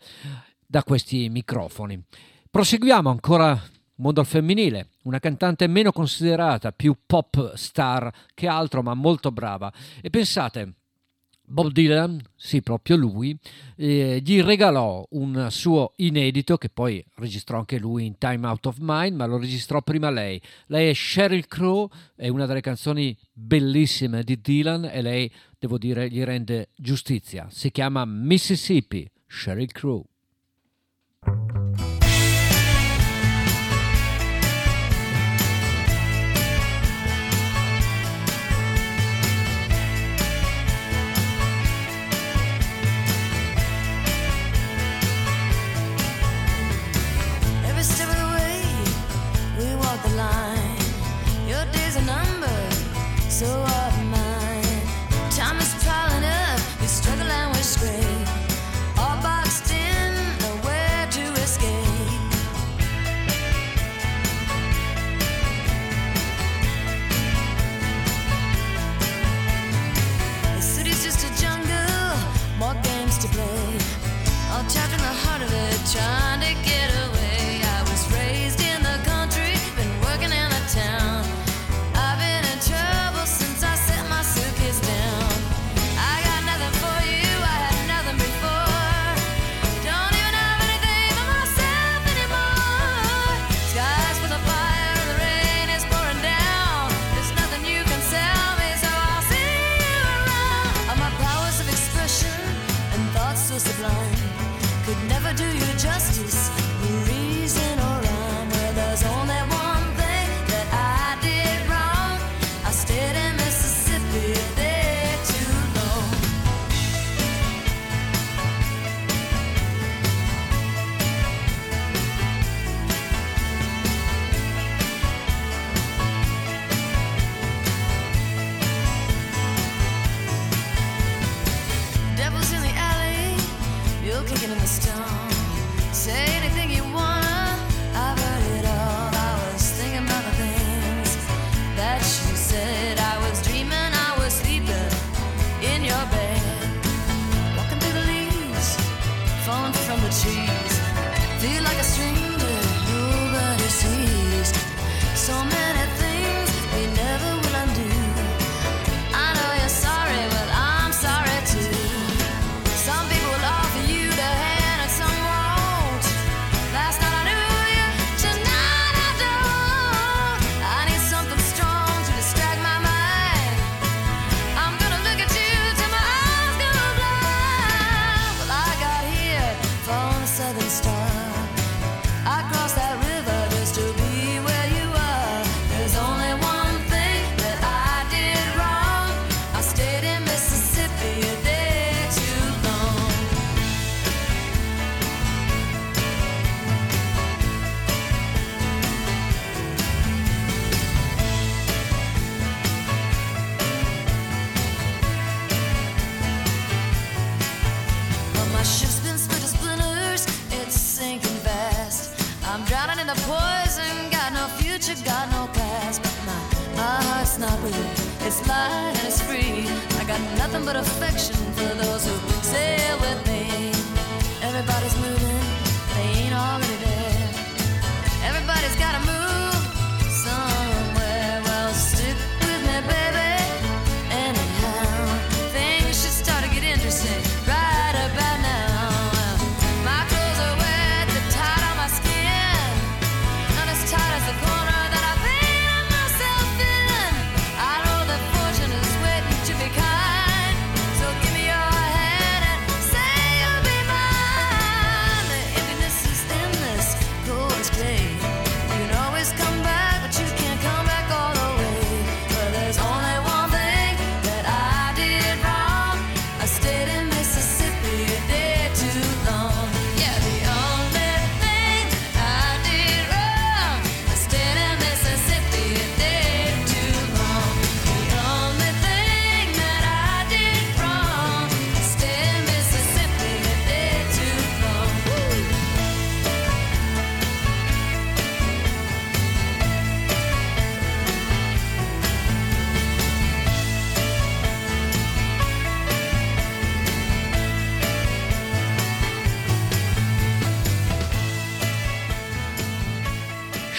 da questi microfoni. Proseguiamo ancora mondo al femminile, una cantante meno considerata, più pop star che altro, ma molto brava. E pensate, Bob Dylan, sì, proprio lui, eh, gli regalò un suo inedito che poi registrò anche lui in Time Out of Mind, ma lo registrò prima lei. Lei è Sheryl Crow, è una delle canzoni bellissime di Dylan e lei, devo dire, gli rende giustizia. Si chiama Mississippi, Sheryl Crow. the line. Your days are numbered, so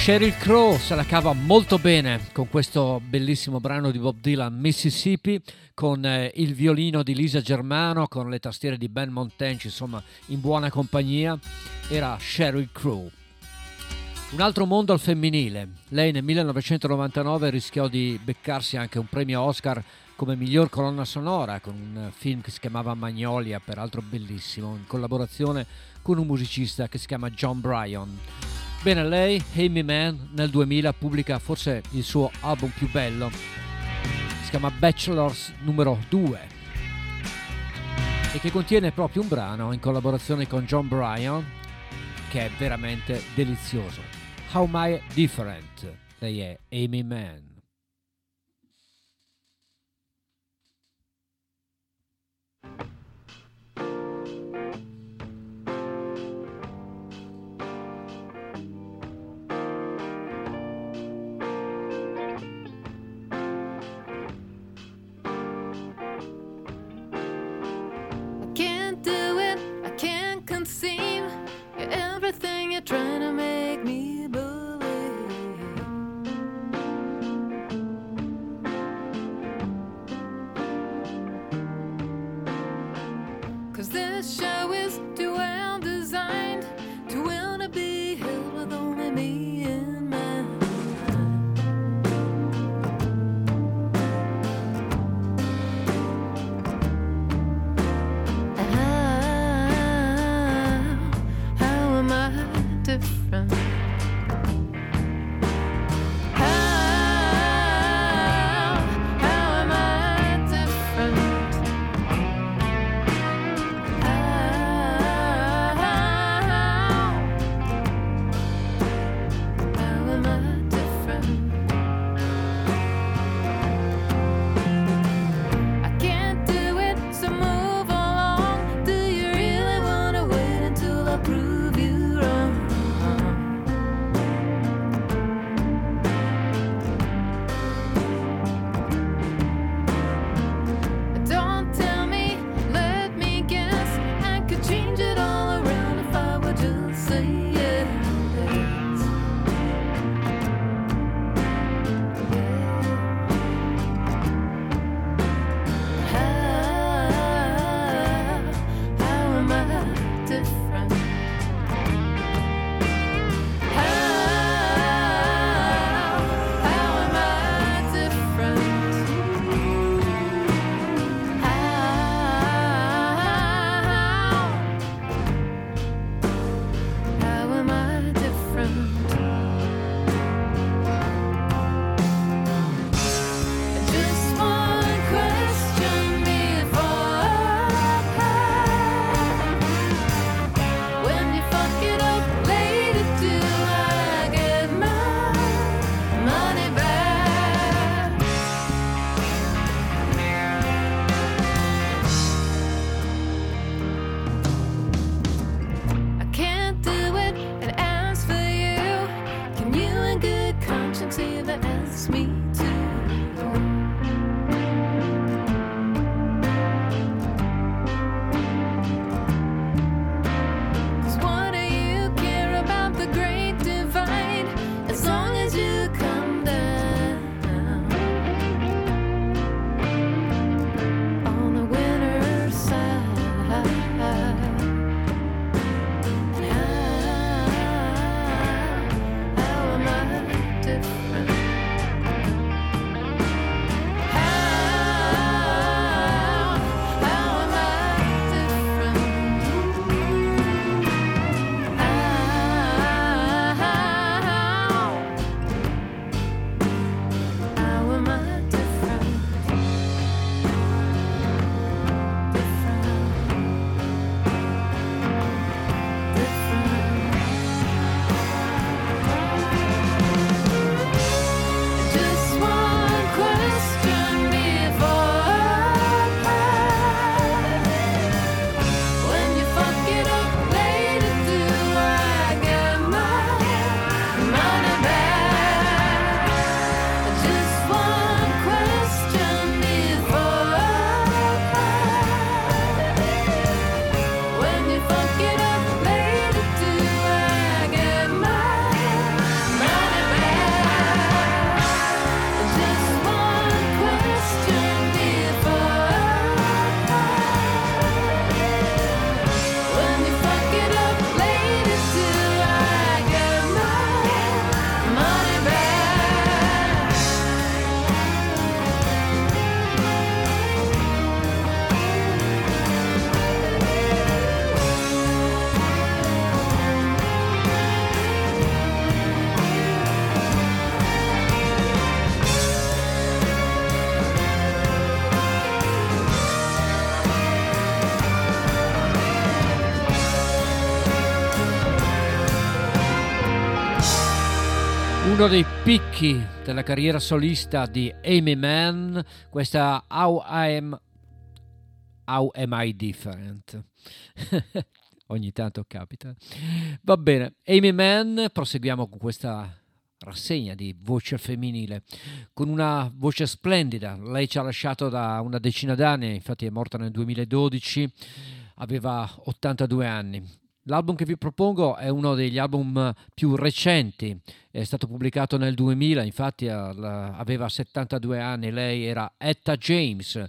Sheryl Crow se la cava molto bene con questo bellissimo brano di Bob Dylan Mississippi con eh, il violino di Lisa Germano con le tastiere di Ben Montenci insomma in buona compagnia. Era Sheryl Crow. Un altro mondo al femminile. Lei nel 1999 rischiò di beccarsi anche un premio Oscar come miglior colonna sonora con un film che si chiamava Magnolia peraltro bellissimo in collaborazione con un musicista che si chiama John Bryan. Bene, lei, Amy Man, nel 2000 pubblica forse il suo album più bello, si chiama Bachelors numero 2, e che contiene proprio un brano in collaborazione con John Bryan che è veramente delizioso. How am I different? Lei è Amy Man. Uno dei picchi della carriera solista di Amy Mann, questa How I Am, How Am I Different? *laughs* Ogni tanto capita. Va bene, Amy Mann, proseguiamo con questa rassegna di voce femminile con una voce splendida. Lei ci ha lasciato da una decina d'anni, infatti è morta nel 2012, aveva 82 anni. L'album che vi propongo è uno degli album più recenti, è stato pubblicato nel 2000, infatti aveva 72 anni, lei era Etta James,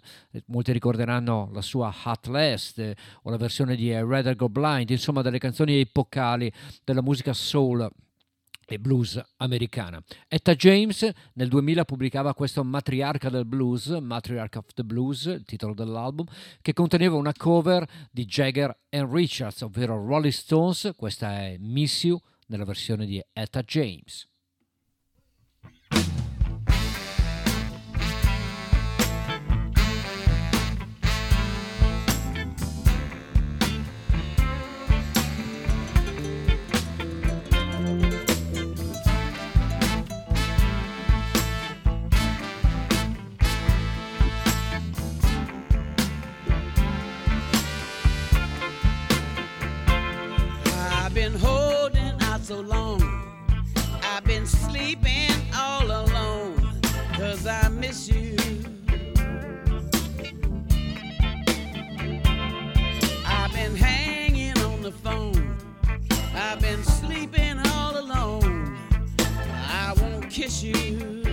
molti ricorderanno la sua Hot Last eh, o la versione di Rather Go Blind, insomma delle canzoni epocali della musica soul e blues americana. Etta James nel 2000 pubblicava questo Matriarca del Blues, Matriarch of the Blues, il titolo dell'album, che conteneva una cover di Jagger and Richards, ovvero Rolling Stones, questa è Miss You nella versione di Etta James. So long. I've been sleeping all alone. Cause I miss you. I've been hanging on the phone. I've been sleeping all alone. I won't kiss you.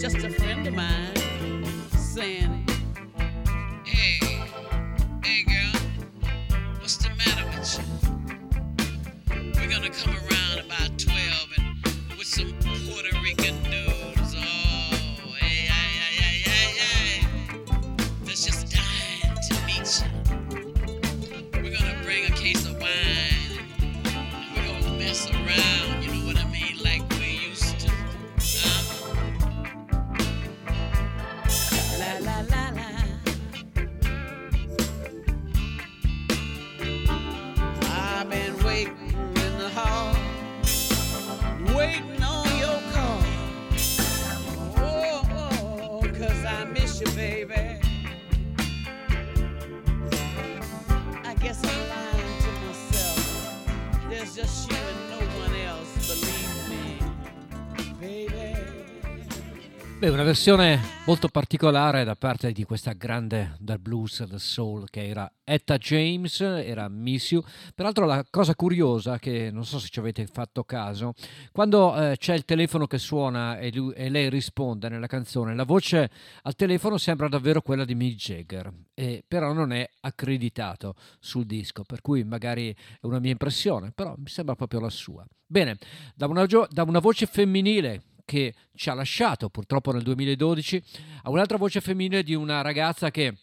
Just a friend of mine saying, una versione molto particolare da parte di questa grande del blues del soul che era Etta James, era Miss You. Peraltro la cosa curiosa che non so se ci avete fatto caso, quando eh, c'è il telefono che suona e, lui- e lei risponde nella canzone, la voce al telefono sembra davvero quella di Mick Jagger, e però non è accreditato sul disco, per cui magari è una mia impressione, però mi sembra proprio la sua. Bene, da una, da una voce femminile che ci ha lasciato purtroppo nel 2012 a un'altra voce femminile di una ragazza che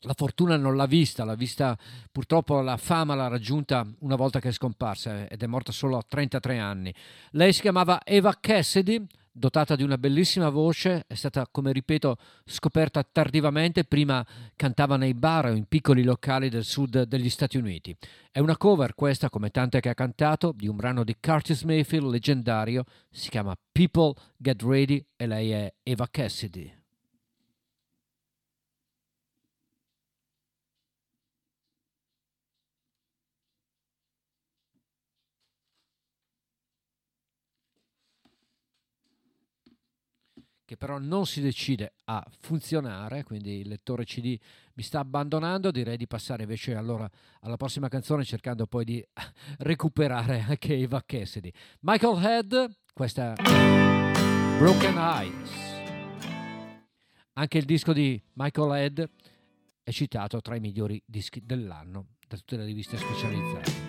la fortuna non l'ha vista, l'ha vista purtroppo la fama l'ha raggiunta una volta che è scomparsa ed è morta solo a 33 anni. Lei si chiamava Eva Cassidy, dotata di una bellissima voce, è stata, come ripeto, scoperta tardivamente, prima cantava nei bar o in piccoli locali del sud degli Stati Uniti. È una cover questa, come tante che ha cantato, di un brano di Curtis Mayfield leggendario, si chiama People Get Ready e lei è Eva Cassidy. Che però non si decide a funzionare, quindi il lettore CD mi sta abbandonando, direi di passare invece allora alla prossima canzone cercando poi di *laughs* recuperare anche Eva Cassidy. Michael Head, questa Broken Eyes. Anche il disco di Michael Head è citato tra i migliori dischi dell'anno da tutte le riviste specializzate.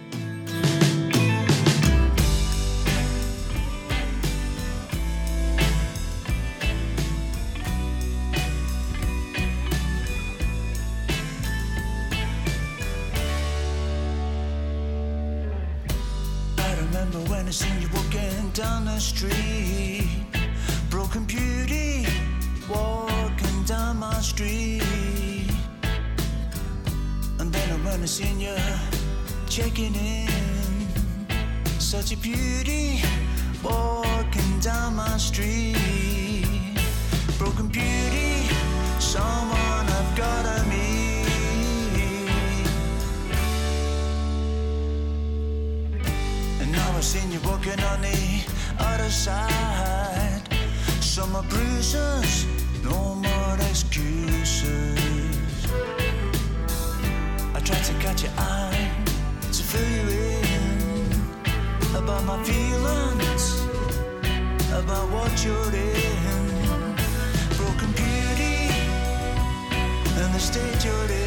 Street. Broken beauty, walking down my street. And then I I seen you checking in. Such a beauty, walking down my street. Broken beauty, someone I've gotta meet. And now I've seen you walking on the other side. Summer bruises, no more excuses. I tried to catch your eye, to fill you in about my feelings, about what you're in. Broken beauty, and the state you're in.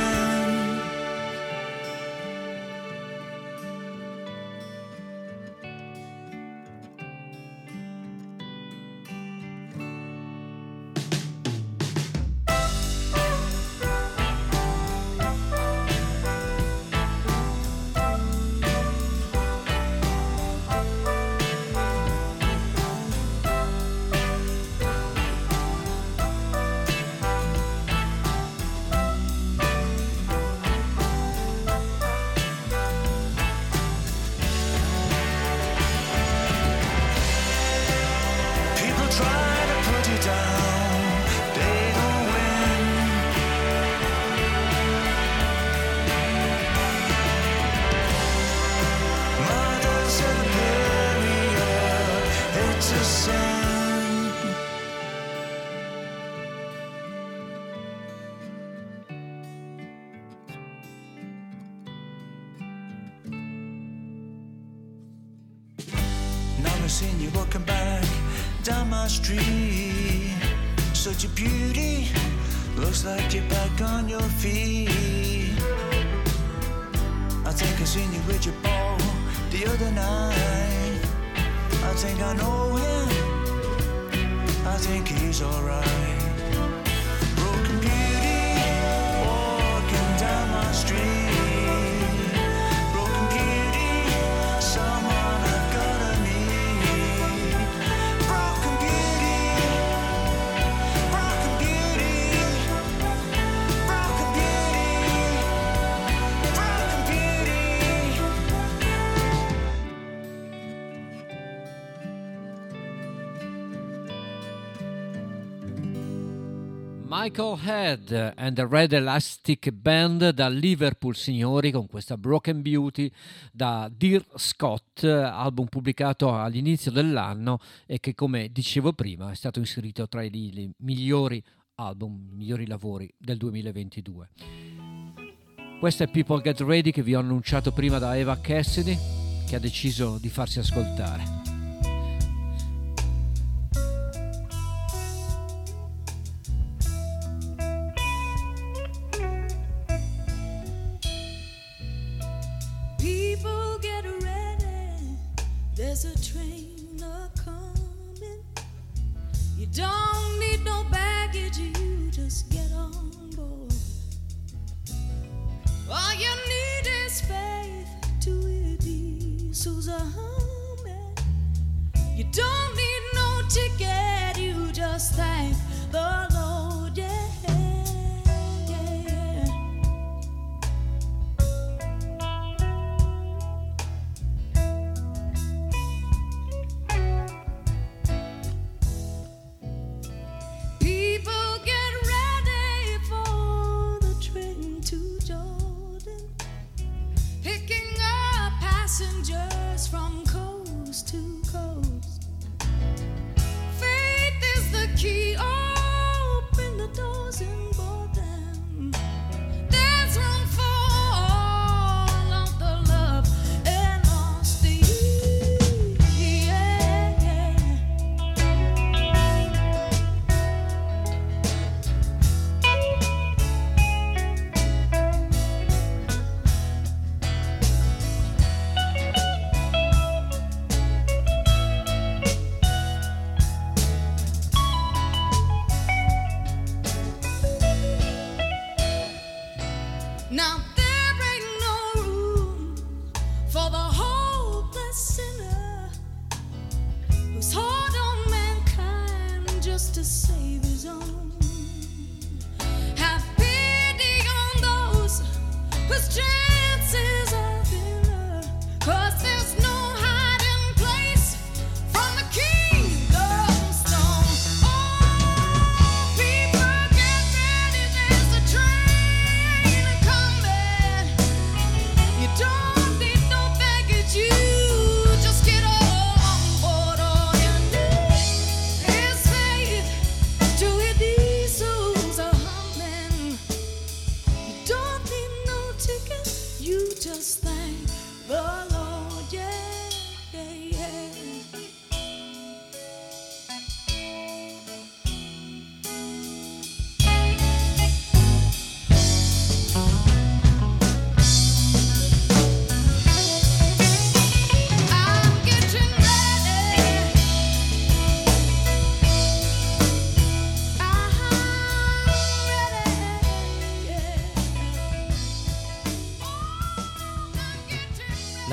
Michael Head and the Red Elastic Band da Liverpool, signori, con questa Broken Beauty da Dear Scott, album pubblicato all'inizio dell'anno e che, come dicevo prima, è stato inserito tra i migliori album, i migliori lavori del 2022. Questo è People Get Ready che vi ho annunciato prima da Eva Cassidy, che ha deciso di farsi ascoltare. There's a train a coming. You don't need no baggage, you just get on board. All you need is faith to it diesels. You don't need no ticket, you just thank the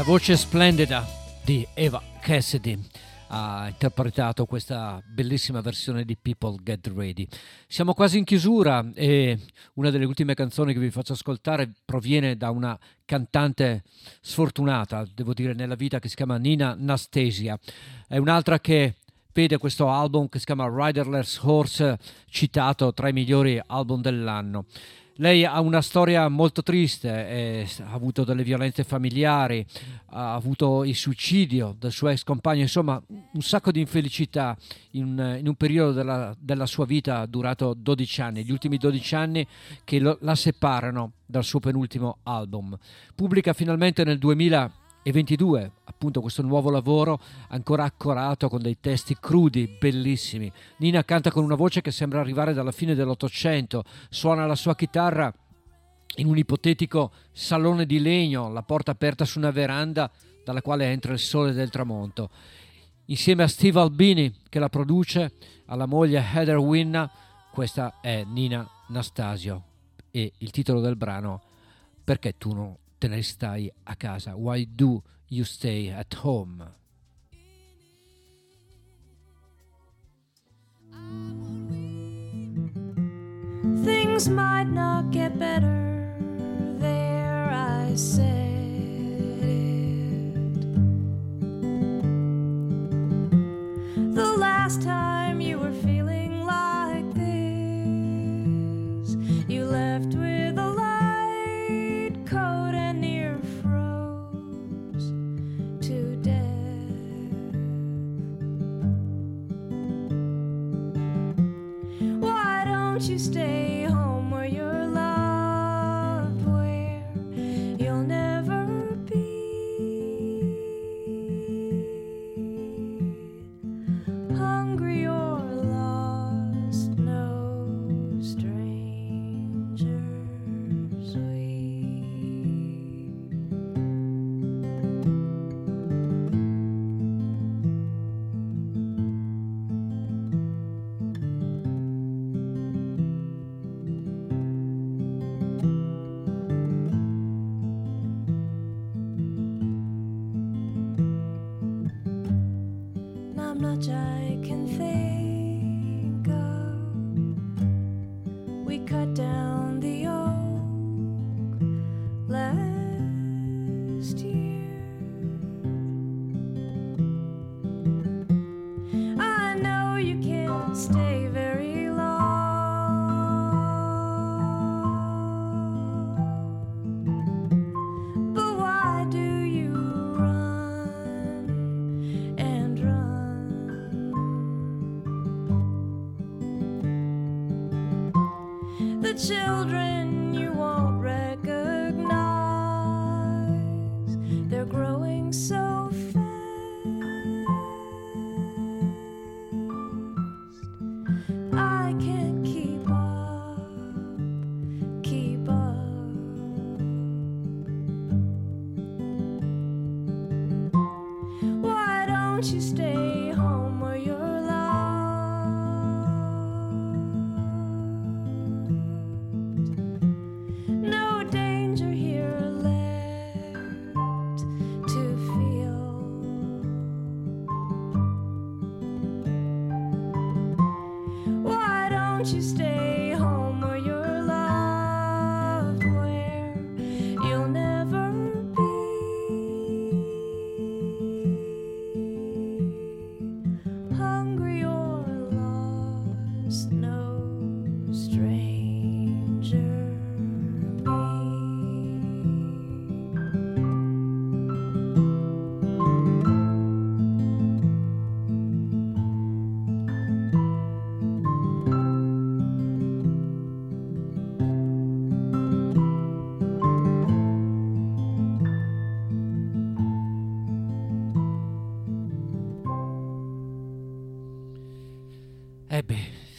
voce splendida di Eva Cassidy ha interpretato questa bellissima versione di People Get Ready. Siamo quasi in chiusura e una delle ultime canzoni che vi faccio ascoltare proviene da una cantante sfortunata, devo dire, nella vita che si chiama Nina Nastasia. È un'altra che vede questo album che si chiama Riderless Horse citato tra i migliori album dell'anno. Lei ha una storia molto triste, eh, ha avuto delle violenze familiari, ha avuto il suicidio del suo ex compagno, insomma un sacco di infelicità in, in un periodo della, della sua vita durato 12 anni, gli ultimi 12 anni che lo- la separano dal suo penultimo album. Pubblica finalmente nel 2000 e 22, appunto questo nuovo lavoro ancora accorato con dei testi crudi, bellissimi. Nina canta con una voce che sembra arrivare dalla fine dell'Ottocento, suona la sua chitarra in un ipotetico salone di legno, la porta aperta su una veranda dalla quale entra il sole del tramonto. Insieme a Steve Albini che la produce, alla moglie Heather Winna, questa è Nina Nastasio e il titolo del brano Perché tu non te ne stai a casa? Why do you stay at home? Things might not get better. There I said it. The last time you were feeling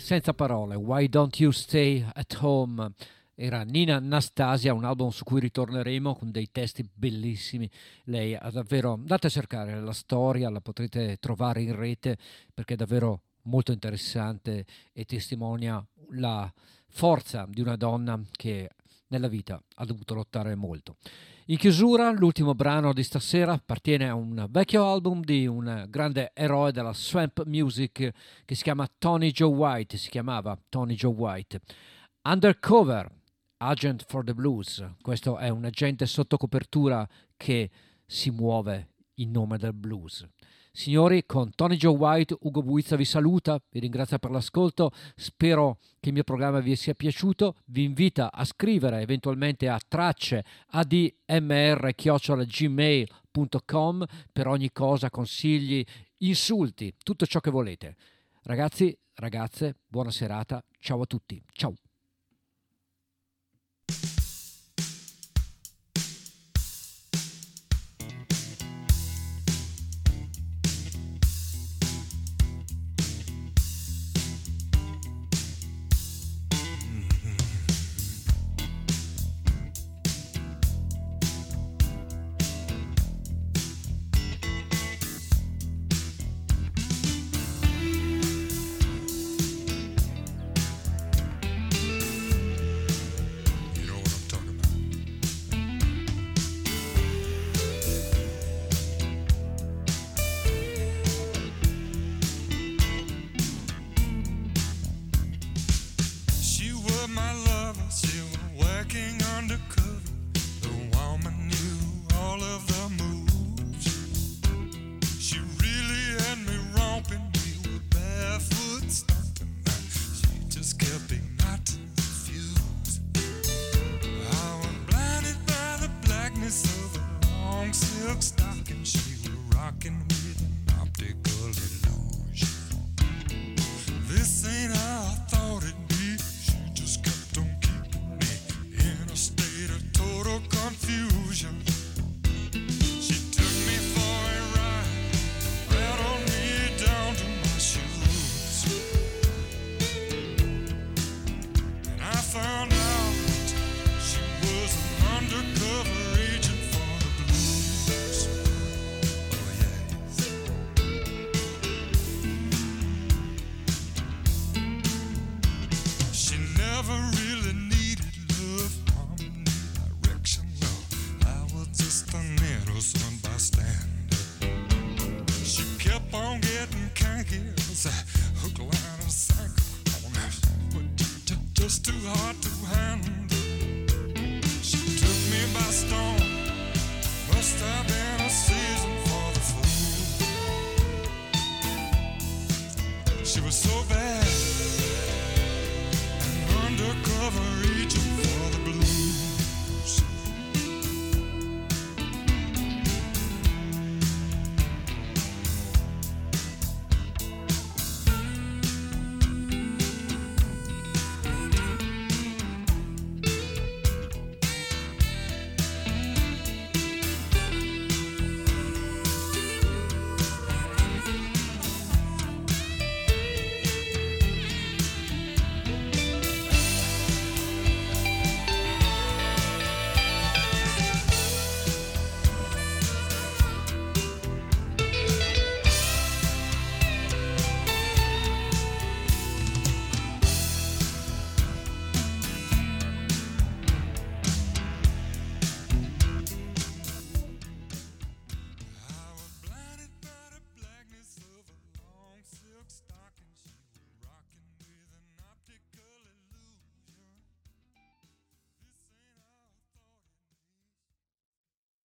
senza parole, Why Don't You Stay at Home? Era Nina Anastasia, un album su cui ritorneremo con dei testi bellissimi. Lei ha davvero, andate a cercare la storia, la potrete trovare in rete perché è davvero molto interessante e testimonia la forza di una donna che nella vita ha dovuto lottare molto. In chiusura, l'ultimo brano di stasera appartiene a un vecchio album di un grande eroe della swamp music che si chiama Tony Joe White, si chiamava Tony Joe White. Undercover, Agent for the Blues. Questo è un agente sotto copertura che si muove in nome del blues. Signori, con Tony Joe White, Ugo Buizza vi saluta, vi ringrazio per l'ascolto, spero che il mio programma vi sia piaciuto, vi invita a scrivere eventualmente a tracce admr-gmail.com per ogni cosa, consigli, insulti, tutto ciò che volete. Ragazzi, ragazze, buona serata, ciao a tutti, ciao.